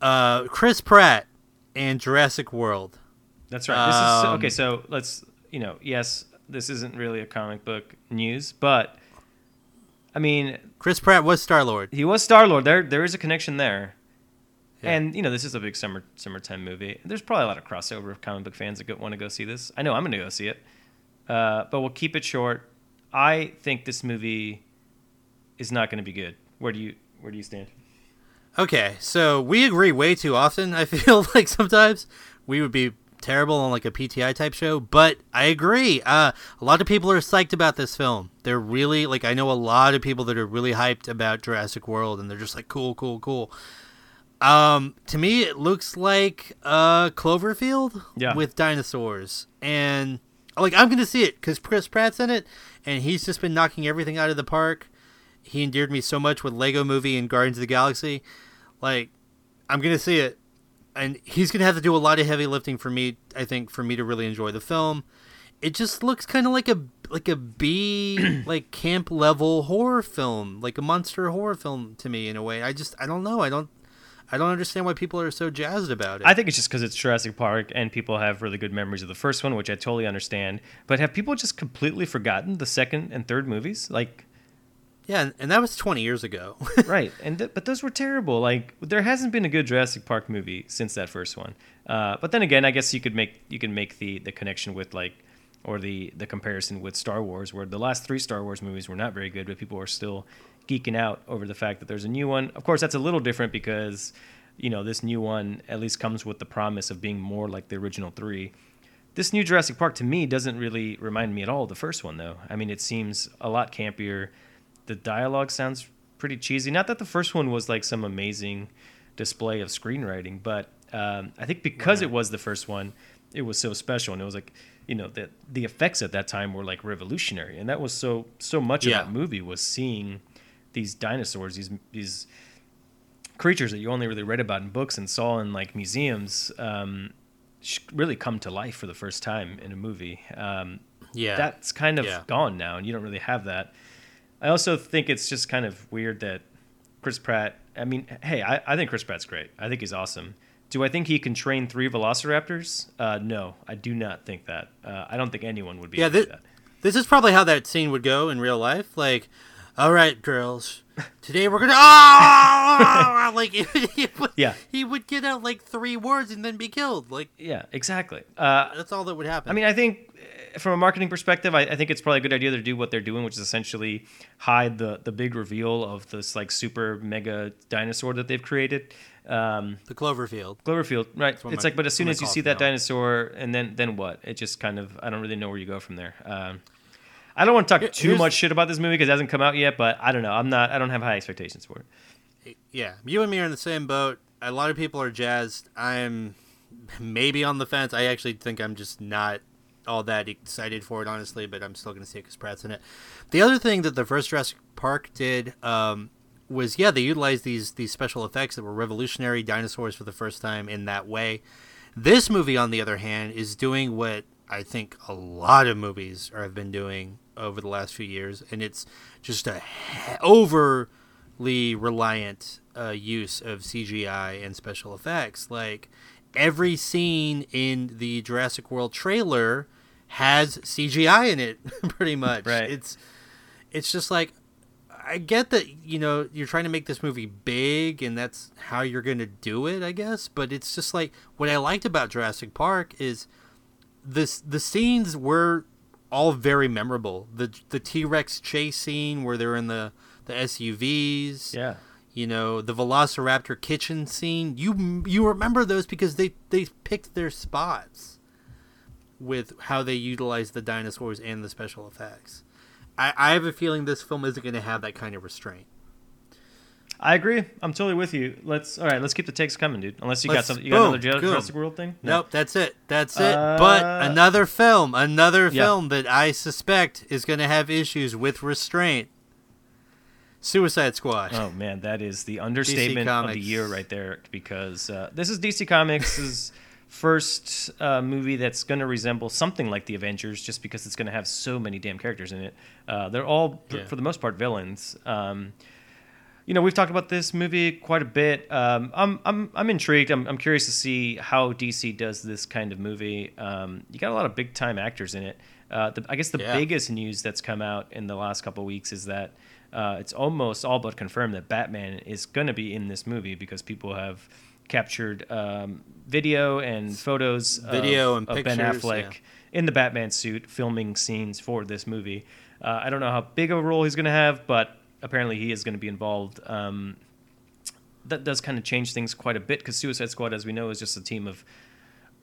uh, Chris Pratt and Jurassic World. That's right. This is Um, okay. So let's, you know, yes, this isn't really a comic book news, but I mean, Chris Pratt was Star Lord. he was Star Lord. There, there is a connection there. Yeah. And you know, this is a big summer summertime movie. There's probably a lot of crossover of comic book fans that want to go see this. I know I'm going to go see it, uh, but we'll keep it short. I think this movie is not going to be good. Where do you Where do you stand? Okay, so we agree way too often. I feel like sometimes we would be terrible on like a PTI type show, but I agree. Uh, a lot of people are psyched about this film. They're really like I know a lot of people that are really hyped about Jurassic World, and they're just like cool, cool, cool. Um, to me, it looks like uh Cloverfield Yeah. with dinosaurs, and like I'm gonna see it because Chris Pratt's in it, and he's just been knocking everything out of the park. He endeared me so much with Lego Movie and Guardians of the Galaxy. Like, I'm gonna see it, and he's gonna have to do a lot of heavy lifting for me. I think for me to really enjoy the film. It just looks kind of like a like a B like camp level horror film, like a monster horror film to me in a way. I just I don't know. I don't I don't understand why people are so jazzed about it. I think it's just because it's Jurassic Park and people have really good memories of the first one, which I totally understand. But have people just completely forgotten the second and third movies? Like, yeah, and, that was 20 years ago. right? And th- but those were terrible. Like, there hasn't been a good Jurassic Park movie since that first one. Uh, but then again, I guess you could make you can make the the connection with like, or the the comparison with Star Wars, where the last three Star Wars movies were not very good, but people are still geeking out over the fact that there's a new one. Of course, that's a little different because you know this new one at least comes with the promise of being more like the original three. This new Jurassic Park to me doesn't really remind me at all of the first one though. I mean, it seems a lot campier. The dialogue sounds pretty cheesy. Not that the first one was like some amazing display of screenwriting, but um, I think because it was the first one, it was so special, and it was like, you know, the the effects at that time were like revolutionary, and that was so so much Yeah. of that movie was seeing these dinosaurs, these these creatures that you only really read about in books and saw in like museums, um, really come to life for the first time in a movie. Um, yeah. that's kind of Yeah. gone now, and you don't really have that. I also think it's just kind of weird that Chris Pratt. I mean, hey, I, I think Chris Pratt's great. I think he's awesome. Do I think he can train three velociraptors? Uh, no, I do not think that. Uh, I don't think anyone would be Yeah, able to do that. This is probably how that scene would go in real life. Like, all right, girls, today we're gonna. Ah! like, he would, Yeah. he would get out like three words and then be killed. Like, Yeah, exactly. Uh, that's all that would happen. I mean, I think from a marketing perspective, I, I think it's probably a good idea to do what they're doing, which is essentially hide the the big reveal of this like super mega dinosaur that they've created. Um, the Cloverfield. Cloverfield, right? It's my- like, but as soon as you see it that now. dinosaur, and then then what? It just kind of I don't really know where you go from there. Um, I don't want to talk too much shit about this movie because it hasn't come out yet, but I don't know. I'm not. I don't have high expectations for it. Yeah, you and me are in the same boat. A lot of people are jazzed. I'm maybe on the fence. I actually think I'm just not all that excited for it, honestly, but I'm still going to see it because Pratt's in it. The other thing that the first Jurassic Park did um, was, yeah, they utilized these these special effects that were revolutionary, dinosaurs for the first time in that way. This movie, on the other hand, is doing what I think a lot of movies are, have been doing over the last few years, and it's just a overly reliant uh, use of CGI and special effects. Like every scene in the Jurassic World trailer has CGI in it, pretty much. Right. It's it's just like I get that you know you're trying to make this movie big and that's how you're going to do it, I guess. But it's just like what I liked about Jurassic Park is this the scenes were all very memorable. The the T Rex chase scene where they're in the the SUVs. Yeah. You know the Velociraptor kitchen scene. You you remember those because they they picked their spots with how they utilize the dinosaurs and the special effects. I, I have a feeling this film isn't going to have that kind of restraint. I agree. I'm totally with you. Let's all right. Let's keep the takes coming, dude. Unless you Let's- got something. You got another Jura- boom. Jurassic World thing? Nope, that's it. That's it. Uh, but another film, another yeah. film that I suspect is going to have issues with restraint. Suicide Squad. Oh man, that is the understatement of the year right there. Because uh, this is DC Comics' first uh, movie that's going to resemble something like the Avengers, just because it's going to have so many damn characters in it. Uh, they're all, for- Yeah. for the most part, villains. Um, you know, we've talked about this movie quite a bit. Um, I'm, I'm, I'm intrigued. I'm, I'm curious to see how DC does this kind of movie. Um, you got a lot of big time actors in it. Uh, the, I guess the Yeah. biggest news that's come out in the last couple of weeks is that uh, it's almost all but confirmed that Batman is going to be in this movie because people have captured um, video and photos Video of, and of Ben Affleck yeah. in the Batman suit filming scenes for this movie. Uh, I don't know how big of a role he's going to have, but apparently he is going to be involved. Um, that does kind of change things quite a bit because Suicide Squad, as we know, is just a team of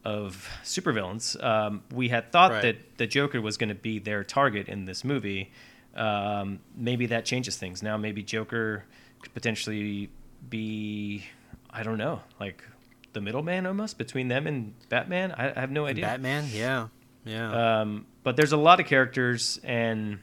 of supervillains. Um, we had thought Right. that the Joker was going to be their target in this movie. Um, maybe that changes things. Now maybe Joker could potentially be, I don't know, like the middleman almost between them and Batman. I, I have no idea. Batman, yeah, yeah. Um, but there's a lot of characters, and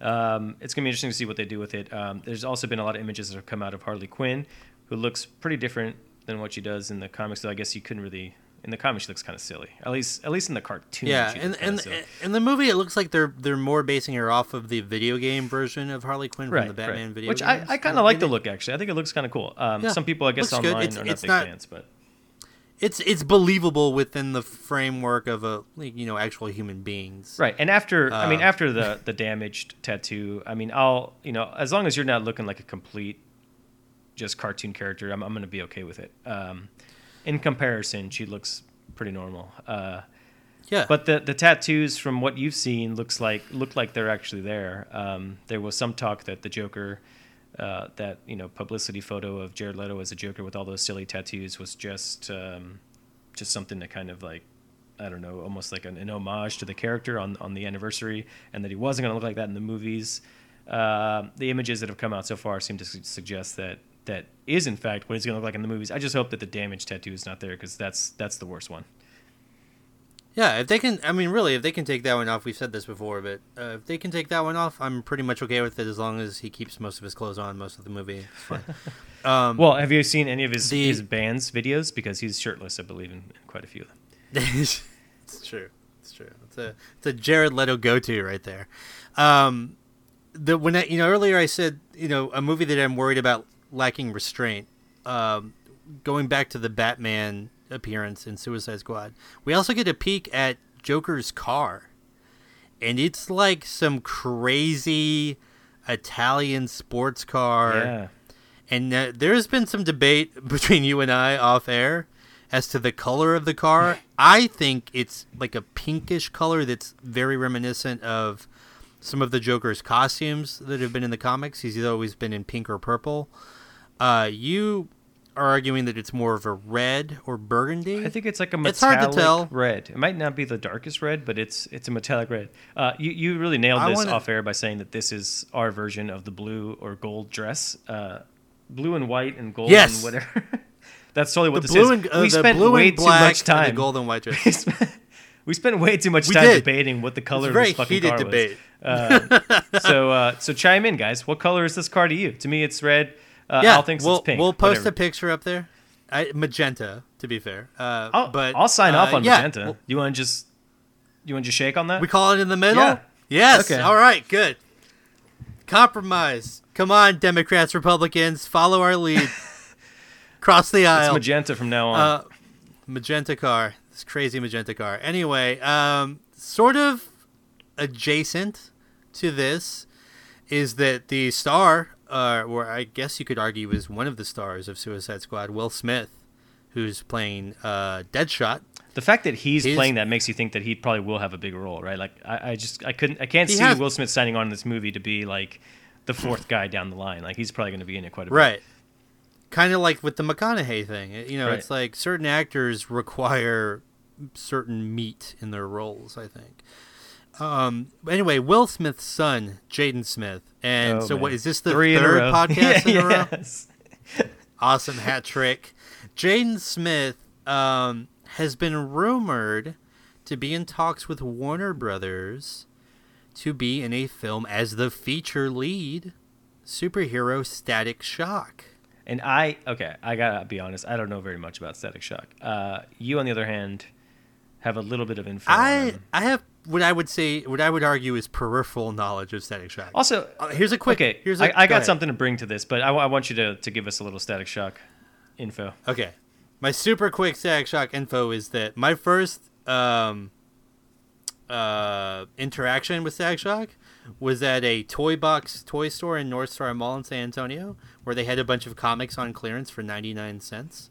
um, it's gonna be interesting to see what they do with it. Um, there's also been a lot of images that have come out of Harley Quinn, who looks pretty different than what she does in the comics. So I guess you couldn't really. In the comic, she looks kind of silly. At least, at least in the cartoon. yeah, she and and silly. in the movie, it looks like they're they're more basing her off of the video game version of Harley Quinn right, from the Batman right. video Which I, games. I kind of like the look. Actually, I think it looks kind of cool. Um, Yeah, Some people, I guess, online It's- are not it's big not- fans, but It's it's believable within the framework of a you know actual human beings. Right, and after I mean Uh, after the the damaged tattoo, I mean I'll you know as long as you're not looking like a complete just cartoon character, I'm I'm gonna be okay with it. Um, in comparison, she looks pretty normal. Uh, Yeah, but the the tattoos from what you've seen looks like look like they're actually there. Um, there was some talk that the Joker. Uh, that you know publicity photo of Jared Leto as a Joker with all those silly tattoos was just um, just something to kind of like I don't know, almost like an, an homage to the character on on the anniversary, and that he wasn't going to look like that in the movies. Uh, the images that have come out so far seem to su- suggest that that is in fact what he's going to look like in the movies. I just hope that the damaged tattoo is not there because that's that's the worst one. yeah. If they can, I mean, really, if they can take that one off, we've said this before, but uh, if they can take that one off, I'm pretty much okay with it as long as he keeps most of his clothes on most of the movie. It's fine. um, Well, have you seen any of his The- his band's videos? Because he's shirtless, I believe, in, in quite a few of them. it's true. It's true. It's a it's a Jared Leto go to right there. Um, the when I, you know earlier I said you know a movie that I'm worried about lacking restraint. Um, going back to the Batman appearance in Suicide Squad, we also get a peek at Joker's car, and it's like some crazy Italian sports car. Yeah. And uh, there's been some debate between you and I off air as to the color of the car. I think it's like a pinkish color that's very reminiscent of some of the Joker's costumes that have been in the comics. He's always been in pink or purple. Uh, you are arguing that it's more of a red or burgundy. I think it's like a metallic It's hard to tell. red. It might not be the darkest red, but it's it's a metallic red. Uh, you you really nailed I this wanna- off air by saying that this is our version of the blue or gold dress. Uh, blue and white and gold Yes. and whatever. That's totally what the this blue is. and uh, we spent way too much and the time. gold and white dress. we, spent, we spent way too much time debating what the color of this fucking heated car debate. was. Uh, so uh, so chime in, guys. What color is this car to you? To me, it's red. Uh, yeah, Al thinks we'll it's pink. we'll post whatever. a picture up there. I, magenta, to be fair. Uh, I'll, but I'll sign uh, off on yeah, magenta. well, you want to just you want to just shake on that? We call it in the middle? Yeah. Yes. Okay. All right, good. Compromise. Come on, Democrats, Republicans, follow our lead. Cross the aisle. it's magenta from now on. Uh, magenta car. This crazy magenta car. Anyway, um, sort of adjacent to this is that the star, uh, or I guess you could argue is one of the stars of Suicide Squad, Will Smith, who's playing uh, Deadshot. The fact that he's He's- playing that makes you think that he probably will have a big role, right? Like I, I just I couldn't I can't see has- Will Smith signing on in this movie to be like the fourth guy down the line. Like he's probably going to be in it quite a bit. Right. Kind of like with the McConaughey thing. You know, Right. it's like certain actors require certain meat in their roles, I think. Um, anyway, Will Smith's son, Jaden Smith. And Oh, so, what man. is this the Three in third row. podcast in a row? yes. Awesome hat trick. Jaden Smith um, has been rumored to be in talks with Warner Brothers to be in a film as the feature lead superhero Static Shock. And I okay, I gotta be honest. I don't know very much about Static Shock. Uh, you, on the other hand, have a little bit of info. I. I have what I would say what I would argue is peripheral knowledge of Static Shock. also Uh, here's a quick. okay. Here's a, I, I go got ahead. something to bring to this, but I, I want you to, to give us a little Static Shock info. Okay, my super quick Static Shock info is that my first um, uh, interaction with Static Shock was at a toy box toy store in North Star Mall in San Antonio, where they had a bunch of comics on clearance for ninety nine cents.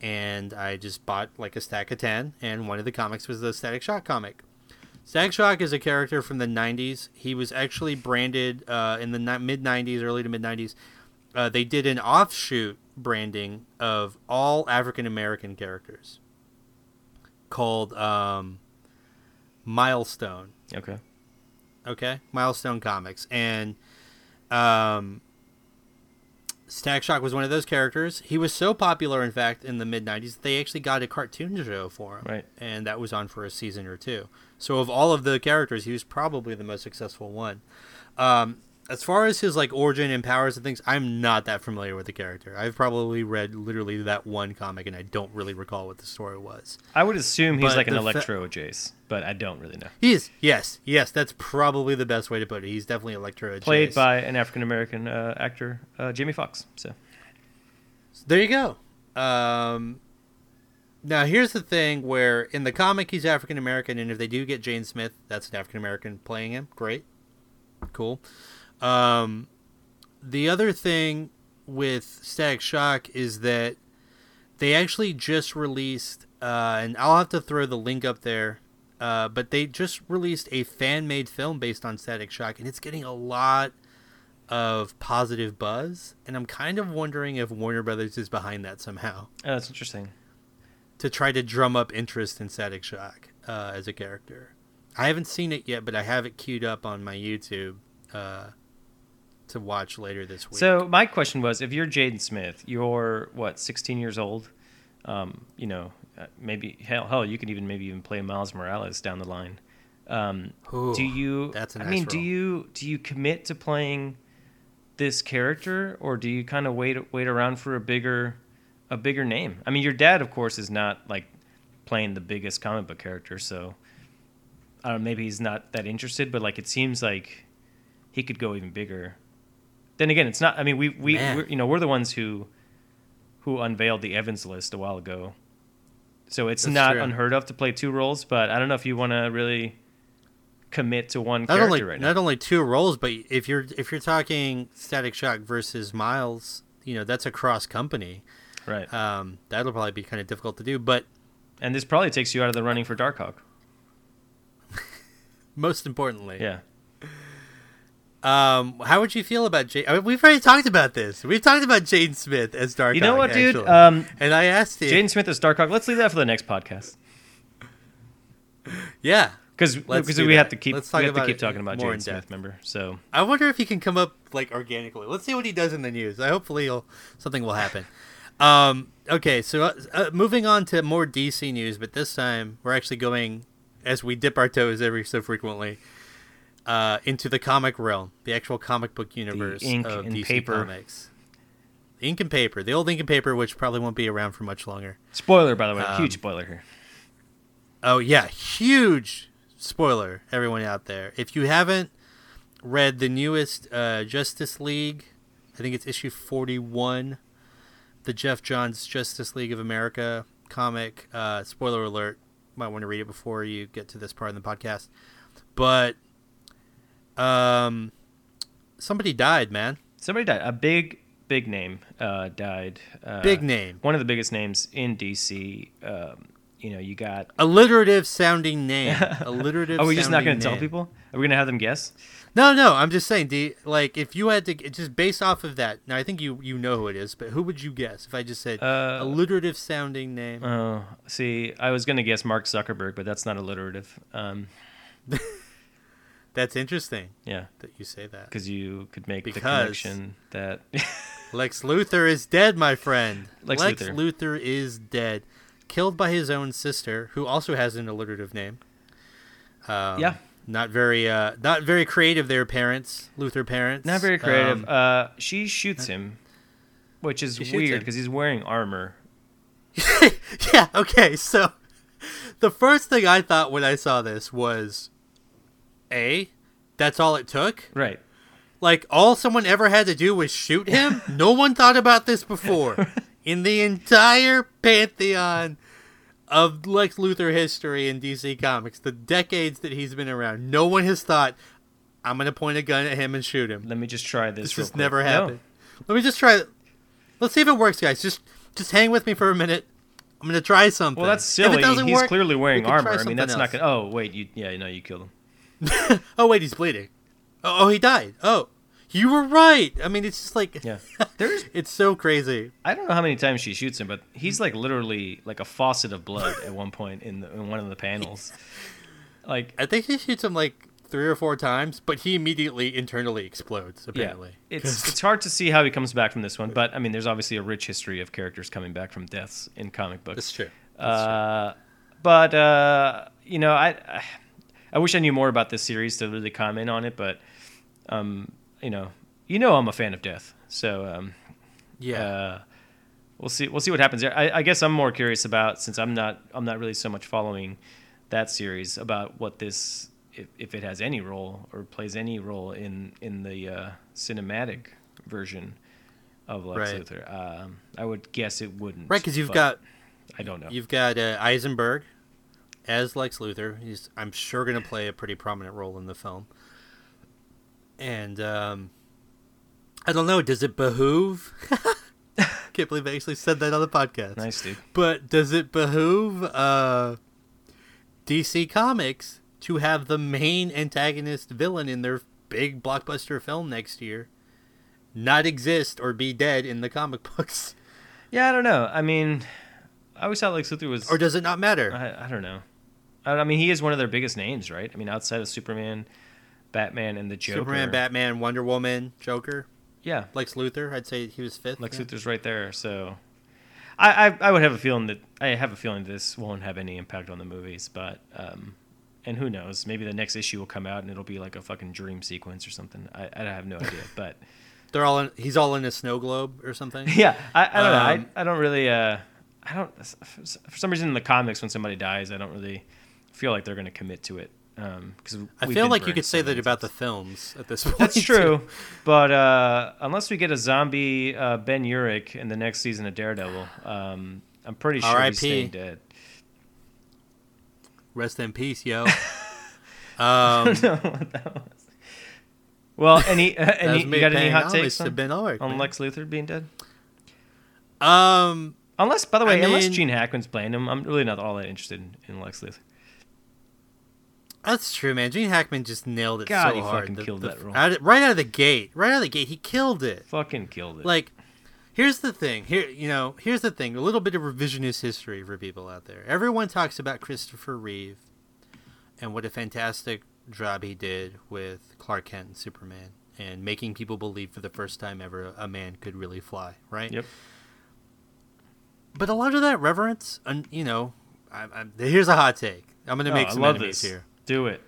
And I just bought like a stack of ten, and one of the comics was the Static Shock comic. Static Shock is a character from the '90s. He was actually branded uh, in the ni- mid '90s, early to mid '90s. Uh, they did an offshoot branding of all African American characters called um, Milestone. Okay. Okay, Milestone Comics, and um, Static Shock was one of those characters. He was so popular, in fact, in the mid '90s, that they actually got a cartoon show for him, Right. And that was on for a season or two. So, of all of the characters, he was probably the most successful one. Um, as far as his like origin and powers and things, I'm not that familiar with the character. I've probably read literally that one comic, and I don't really recall what the story was. I would assume he's But like an the fa- Electro Jace, but I don't really know. He is, yes, yes, that's probably the best way to put it. He's definitely Electro. Played Jace. by an African American uh, actor, uh, Jamie Foxx. So There you go. Um, now here's the thing: where in the comic he's African American, and if they do get Jaden Smith, that's an African American playing him. Great, cool. Um, the other thing with Static Shock is that they actually just released, uh, and I'll have to throw the link up there. Uh, but they just released a fan-made film based on Static Shock, and it's getting a lot of positive buzz, and I'm kind of wondering if Warner Brothers is behind that somehow oh, that's interesting. to try to drum up interest in Static Shock uh, as a character. I haven't seen it yet, but I have it queued up on my YouTube uh, to watch later this week. So my question was, if you're Jaden Smith, you're what, 16 years old? Um, you know, uh, maybe hell, hell, you could even maybe even play Miles Morales down the line. Um, Ooh, do you? that's a I nice I mean, do you do you commit to playing this character, or do you kind of wait wait around for a bigger a bigger name? I mean, your dad, of course, is not like playing the biggest comic book character, so I don't know, maybe he's not that interested. But like, it seems like he could go even bigger. Then again, it's not. I mean, we we we're, you know we're the ones who who unveiled the Evans list a while ago. So it's That's not true. unheard of to play two roles, but I don't know if you want to really commit to one not character only right now. not only two roles, but if you're if you're talking Static Shock versus Miles, you know that's a cross company. right. Um, that'll probably be kind of difficult to do, but and this probably takes you out of the running for Darkhawk. most importantly, Yeah. Um, how would you feel about Jade? I mean, we've already talked about this. We've talked about Jaden Smith as Dark. You know what, dude? Actually. Um, and I asked you. Jaden Smith as Darkhawk. Let's leave that for the next podcast yeah, because because we have to keep we have to keep talking about Jaden Smith. depth. Remember, so I wonder if he can come up like organically. Let's see what he does in the news. I hopefully he'll, something will happen. Um, okay, so uh, uh, moving on to more DC news, but this time we're actually going as we dip our toes every so frequently uh, into the comic realm, the actual comic book universe ink of and DC paper. Comics. Ink and paper, the old ink and paper, which probably won't be around for much longer. spoiler by the way, Um, huge spoiler here. Oh yeah, huge spoiler, everyone out there. If you haven't read the newest uh, Justice League, I think it's issue forty-one, the Geoff Johns Justice League of America. comic. Uh, spoiler alert. Might want to read it before you get to this part in the podcast. But um, somebody died, man. Somebody died. A big, big name uh, died. Uh, Big name. One of the biggest names in DC. Um, you know, you got. Alliterative sounding name. Alliterative. Are we just not going to tell people? Are we going to have them guess? No, no. I'm just saying. Like if you had to just based off of that. Now I think you you know who it is, but who would you guess if I just said Uh, alliterative sounding name? Oh, see, I was going to guess Mark Zuckerberg, but that's not alliterative. Um, That's interesting yeah, that you say that. because you could make the connection that. Lex Luthor is dead, my friend. Lex Lex, Luthor. Luthor. is dead, killed by his own sister, who also has an alliterative name. Um, Yeah. Not very, uh, not very creative. Their parents, Luthor parents, Not very creative. Um, uh, she shoots him, which is weird because he's wearing armor. yeah. Okay. So, the first thing I thought when I saw this was, a, that's all it took. Right. Like all someone ever had to do was shoot him. no one thought about this before. In the entire pantheon of Lex Luthor history in DC Comics, the decades that he's been around, no one has thought, "I'm gonna point a gun at him and shoot him." Let me just try this. This has quick. never No. happened. Let me just try. it. Let's see if it works, guys. Just just hang with me for a minute. I'm gonna try something. Well, that's silly. He's work, clearly wearing armor. I mean, that's not gonna. Oh, wait. You yeah, no, you killed him. Oh wait, he's bleeding. Oh, oh, he died. Oh, you were right. I mean, it's just like Yeah. There's. it's so crazy. I don't know how many times she shoots him, but he's like literally like a faucet of blood at one point in, the, in one of the panels. Like I think she shoots him like three or four times, but he immediately internally explodes. Apparently, Yeah, it's it's hard to see how he comes back from this one, but I mean, there's obviously a rich history of characters coming back from deaths in comic books. That's true. Uh, but uh, you know, I, I I wish I knew more about this series to really comment on it, but um, you know, you know, I'm a fan of death, so um, yeah. uh, we'll see. We'll see what happens there. I, I guess I'm more curious about since I'm not I'm not really so much following that series about what this if, if it has any role or plays any role in in the uh, cinematic version of Lex Right. Luthor. Um, I would guess it wouldn't. right, because you've got I don't know. you've got uh, Eisenberg as Lex Luthor. He's I'm sure going to play a pretty prominent role in the film. And um, I don't know. Does it behoove? Can't believe I actually said that on the podcast. Nice dude. But does it behoove uh, DC Comics to have the main antagonist villain in their big blockbuster film next year not exist or be dead in the comic books? Yeah, I don't know. I mean, I always thought Lex Luthor was. Or does it not matter? I, I don't know. I, mean, he is one of their biggest names, right? I mean, outside of Superman, Batman, and the Joker. Superman, Batman, Wonder Woman, Joker, Yeah, Lex Luthor. I'd say he was fifth. Lex yeah. Luthor's right there. So, I, I I would have a feeling that I have a feeling this won't have any impact on the movies, but um, and who knows? Maybe the next issue will come out and it'll be like a fucking dream sequence or something. I, I have no idea, but They're all in. He's all in a snow globe or something. yeah, I, I don't know. Um, I, I don't really. Uh, I don't. For some reason, in the comics, when somebody dies, I don't really feel like they're going to commit to it. Because I feel like you could say that about the films at this point. That's true, but uh, unless we get a zombie uh, Ben Urich in the next season of Daredevil, um, I'm pretty sure he's staying dead. Rest in peace, yo. um, Well, any uh, that any was you got any hot takes on, Ben Urich, on man. Lex Luthor being dead? Um, Unless, by the way, I unless mean- Gene Hackman's playing him, I'm really not all that interested in, in Lex Luthor. That's true, man. Gene Hackman just nailed it God, so he hard. fucking killed that role. out of- right out of the gate. Right out of the gate, he killed it. Fucking killed it. Like, here's the thing. Here, you know, here's the thing. A little bit of revisionist history for people out there. Everyone talks about Christopher Reeve and what a fantastic job he did with Clark Kent and Superman and making people believe for the first time ever a man could really fly. Right. yep. But a lot of that reverence, and you know, I, I, here's a hot take. I'm going to Oh, make some enemies this. here. Do it.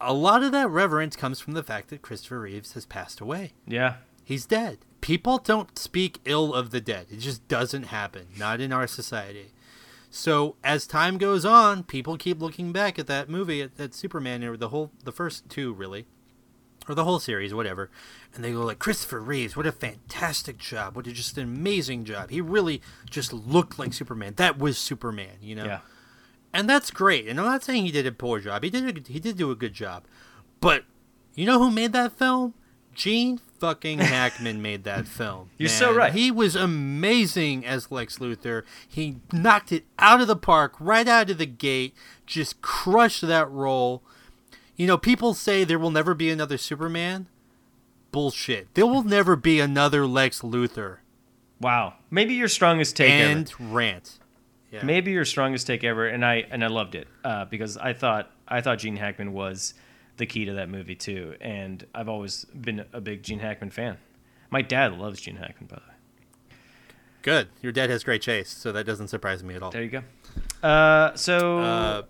A lot of that reverence comes from the fact that Christopher Reeves has passed away. Yeah. He's dead. People don't speak ill of the dead. It just doesn't happen. Not in our society. So as time goes on, people keep looking back at that movie, at, at Superman, or the whole, the first two really, or the whole series, whatever, and they go like Christopher Reeves, what a fantastic job, what a just an amazing job. He really just looked like Superman. That was Superman, you know. Yeah. And that's great. And I'm not saying he did a poor job. He did a, he did do a good job. But you know who made that film? Gene fucking Hackman made that film. You're so right. He was amazing as Lex Luthor. He knocked it out of the park right out of the gate. Just crushed that role. You know, people say there will never be another Superman. Bullshit. There will never be another Lex Luthor. Wow. Maybe your strongest take ever. And rant. Yeah. Maybe your strongest take ever, and I and I loved it uh, because I thought I thought Gene Hackman was the key to that movie too, and I've always been a big Gene Hackman fan. My dad loves Gene Hackman, by the way. Good. Your dad has great chase, so that doesn't surprise me at all. There you go. Uh, so Uh,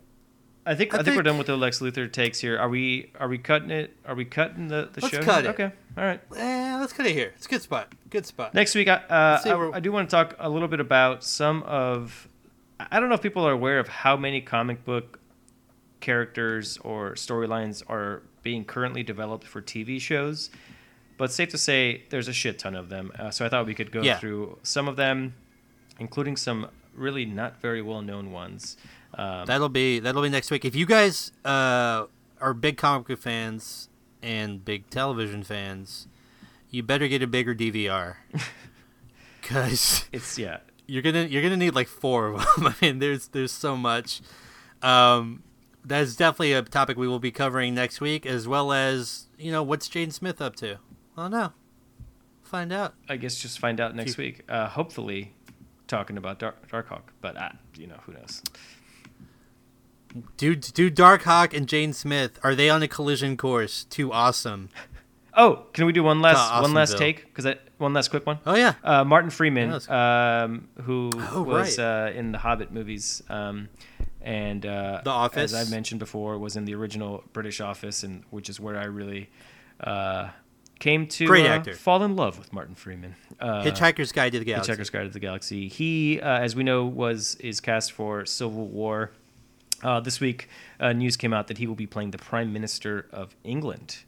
I think I, I think, we're done with the Lex Luthor takes here. Are we are we cutting it? Are we cutting the, the Let's show? cut it. Okay, all right. Eh, let's cut it here. It's a good spot. Good spot. Next week, I, uh, I, I do want to talk a little bit about some of. I don't know if people are aware of how many comic book characters or storylines are being currently developed for TV shows, but safe to say there's a shit ton of them. Uh, so I thought we could go Yeah. through some of them, including some really not very well known ones. Um, That'll be that'll be next week. If you guys uh, are big comic book fans and big television fans, you better get a bigger DVR. Cause it's yeah. You're gonna you're gonna need like four of them. I mean, there's there's so much. Um, that's definitely a topic we will be covering next week, as well as you know what's Jaden Smith up to. Oh no, find out. I guess just find out next week. Uh, hopefully, talking about Dark Darkhawk, but uh, you know who knows. Do do Darkhawk and Jaden Smith are they on a collision course? Too awesome. Oh, can we do one last one last take? Because one last quick one. Oh yeah. Uh, Martin Freeman, Yeah, that's- um, who Oh, was uh, in the Hobbit movies, um, and uh, The Office. as I mentioned before, was in the original British Office, and which is where I really uh, came to Great uh, actor. fall in love with Martin Freeman. Uh, Hitchhiker's Guide to the Galaxy. Hitchhiker's Guide to the Galaxy. He, uh, as we know, was is cast for Civil War. Uh, this week, uh, news came out that he will be playing the Prime Minister of England,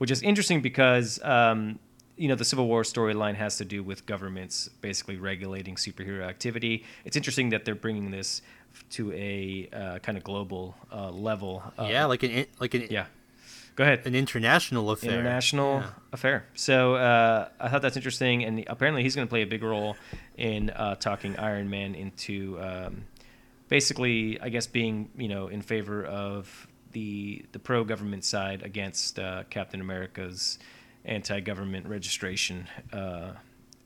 which is interesting because um, you know the Civil War storyline has to do with governments basically regulating superhero activity. It's interesting that they're bringing this to a uh, kind of global uh, level. Uh, yeah, like an like an yeah. Go ahead an international affair. international Yeah. affair. So uh, I thought that's interesting, and apparently he's going to play a big role in uh, talking Iron Man into um, basically, I guess, being you know in favor of the the pro government side against uh, Captain America's anti government registration uh,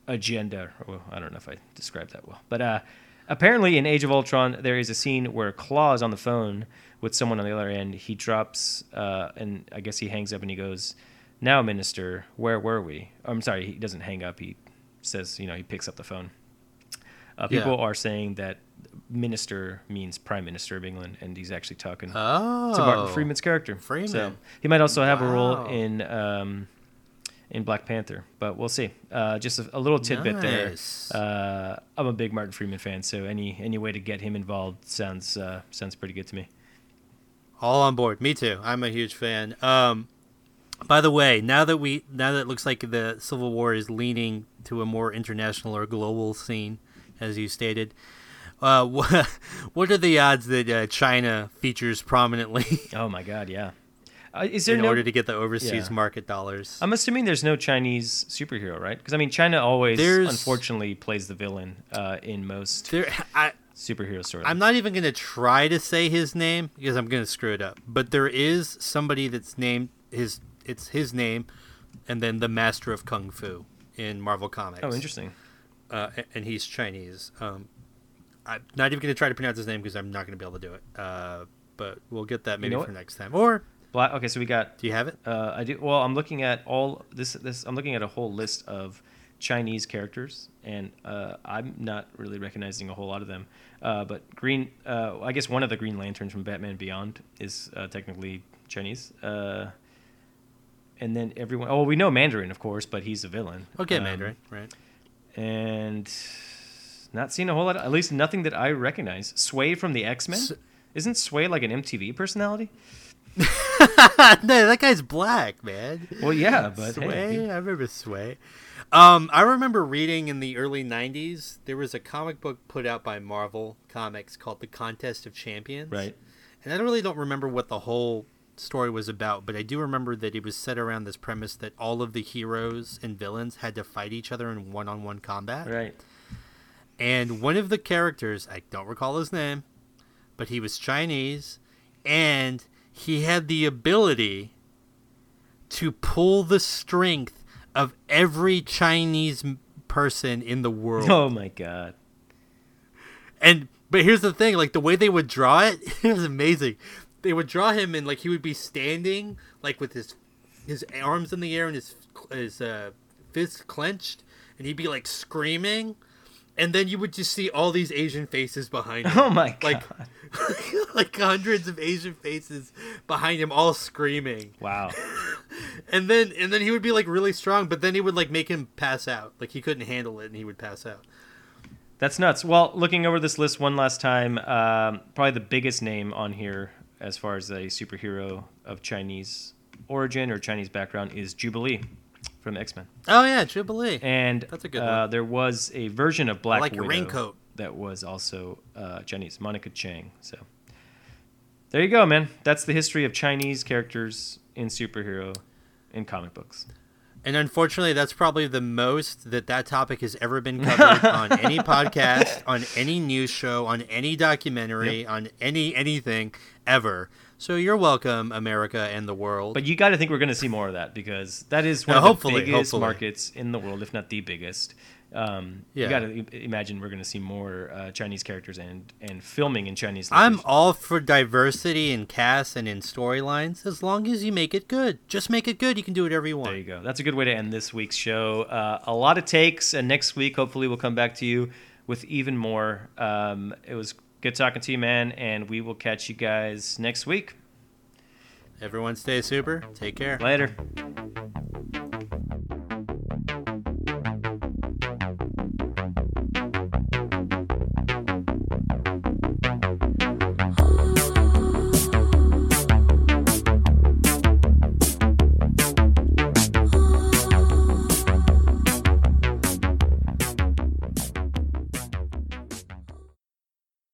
agenda. Well, I don't know if I described that well, but uh, apparently in Age of Ultron there is a scene where Claw is on the phone with someone on the other end. He drops, uh, and I guess he hangs up and he goes, "Now, Minister, where were we?" I'm sorry, he doesn't hang up. He says, you know, he picks up the phone. Uh, Yeah. people are saying that minister means prime minister of England, and he's actually talking Oh, to Martin Freeman's character. Freeman. So he might also have a role in um, in Black Panther, but we'll see. Uh, just a, a little tidbit Nice. there. Uh, I'm a big Martin Freeman fan, so any any way to get him involved sounds uh, sounds pretty good to me. All on board. Me too. I'm a huge fan. Um, by the way, now that we now that it looks like the Civil War is leaning to a more international or global scene, as you stated, uh, what, what are the odds that uh, China features prominently Oh my God, yeah. Uh, is there in no? order to get the overseas Yeah. market dollars? I'm assuming there's no Chinese superhero, right? Because I mean, China always, There's- unfortunately, plays the villain uh, in most there, I, superhero stories. I'm not even going to try to say his name because I'm going to screw it up. But there is somebody that's named his it's his name, and then the Master of Kung Fu in Marvel Comics. Oh, interesting. Uh, and he's Chinese. Um, I'm not even going to try to pronounce his name because I'm not going to be able to do it. Uh, but we'll get that maybe know for what? next time. Or Black. Okay, so we got do you have it? Uh, I do. Well, I'm looking at all this. This I'm looking at a whole list of Chinese characters, and uh, I'm not really recognizing a whole lot of them. Uh, but Green, uh, I guess one of the Green Lanterns from Batman Beyond is uh, technically Chinese. Uh, and then everyone. Oh, we know Mandarin, of course, but he's a villain. Okay, Um, Mandarin. Right. And not seeing a whole lot. At least nothing that I recognize. Sway from the X Men. S- Isn't Sway like an MTV personality? no, that guy's black, man. Well, yeah, but Sway, hey, I remember Sway. Um, I remember reading in the early '90s there was a comic book put out by Marvel Comics called The Contest of Champions. right. And I really don't remember what the whole story was about, but I do remember that it was set around this premise that all of the heroes and villains had to fight each other in one-on-one combat. Right. And one of the characters, I don't recall his name, but he was Chinese, and he had the ability to pull the strength of every Chinese person in the world. Oh my god. And but here's the thing, like the way they would draw it, it was amazing. They would draw him and like he would be standing like with his his arms in the air and his his uh, fists clenched, and he'd be like screaming, and then you would just see all these Asian faces behind him. Oh my god. Like, like hundreds of Asian faces behind him, all screaming, wow. and then and then he would be like really strong, but then he would like make him pass out, like he couldn't handle it, and he would pass out. That's nuts. Well, looking over this list one last time, um, probably the biggest name on here as far as a superhero of Chinese origin or Chinese background is Jubilee from X Men. Oh yeah, Jubilee. And That's a good uh, one. there was a version of Black like your Widow raincoat. that was also uh, Chinese, Monica Chang. So there you go, man. That's the history of Chinese characters in superhero in comic books. And unfortunately, that's probably the most that that topic has ever been covered on any podcast, on any news show, on any documentary, on any anything ever. So you're welcome, America and the world. But you got to think we're going to see more of that because that is one No, of the biggest hopefully. markets in the world, if not the biggest. Um, You got to imagine we're going to see more uh, Chinese characters and and filming in Chinese. I'm all for diversity in casts and in storylines as long as you make it good. Just make it good. You can do whatever you want. There you go. That's a good way to end this week's show. Uh, a lot of takes, and next week, hopefully, we'll come back to you with even more. Um, it was good talking to you, man, and we will catch you guys next week. Everyone stay super. Take care. Later.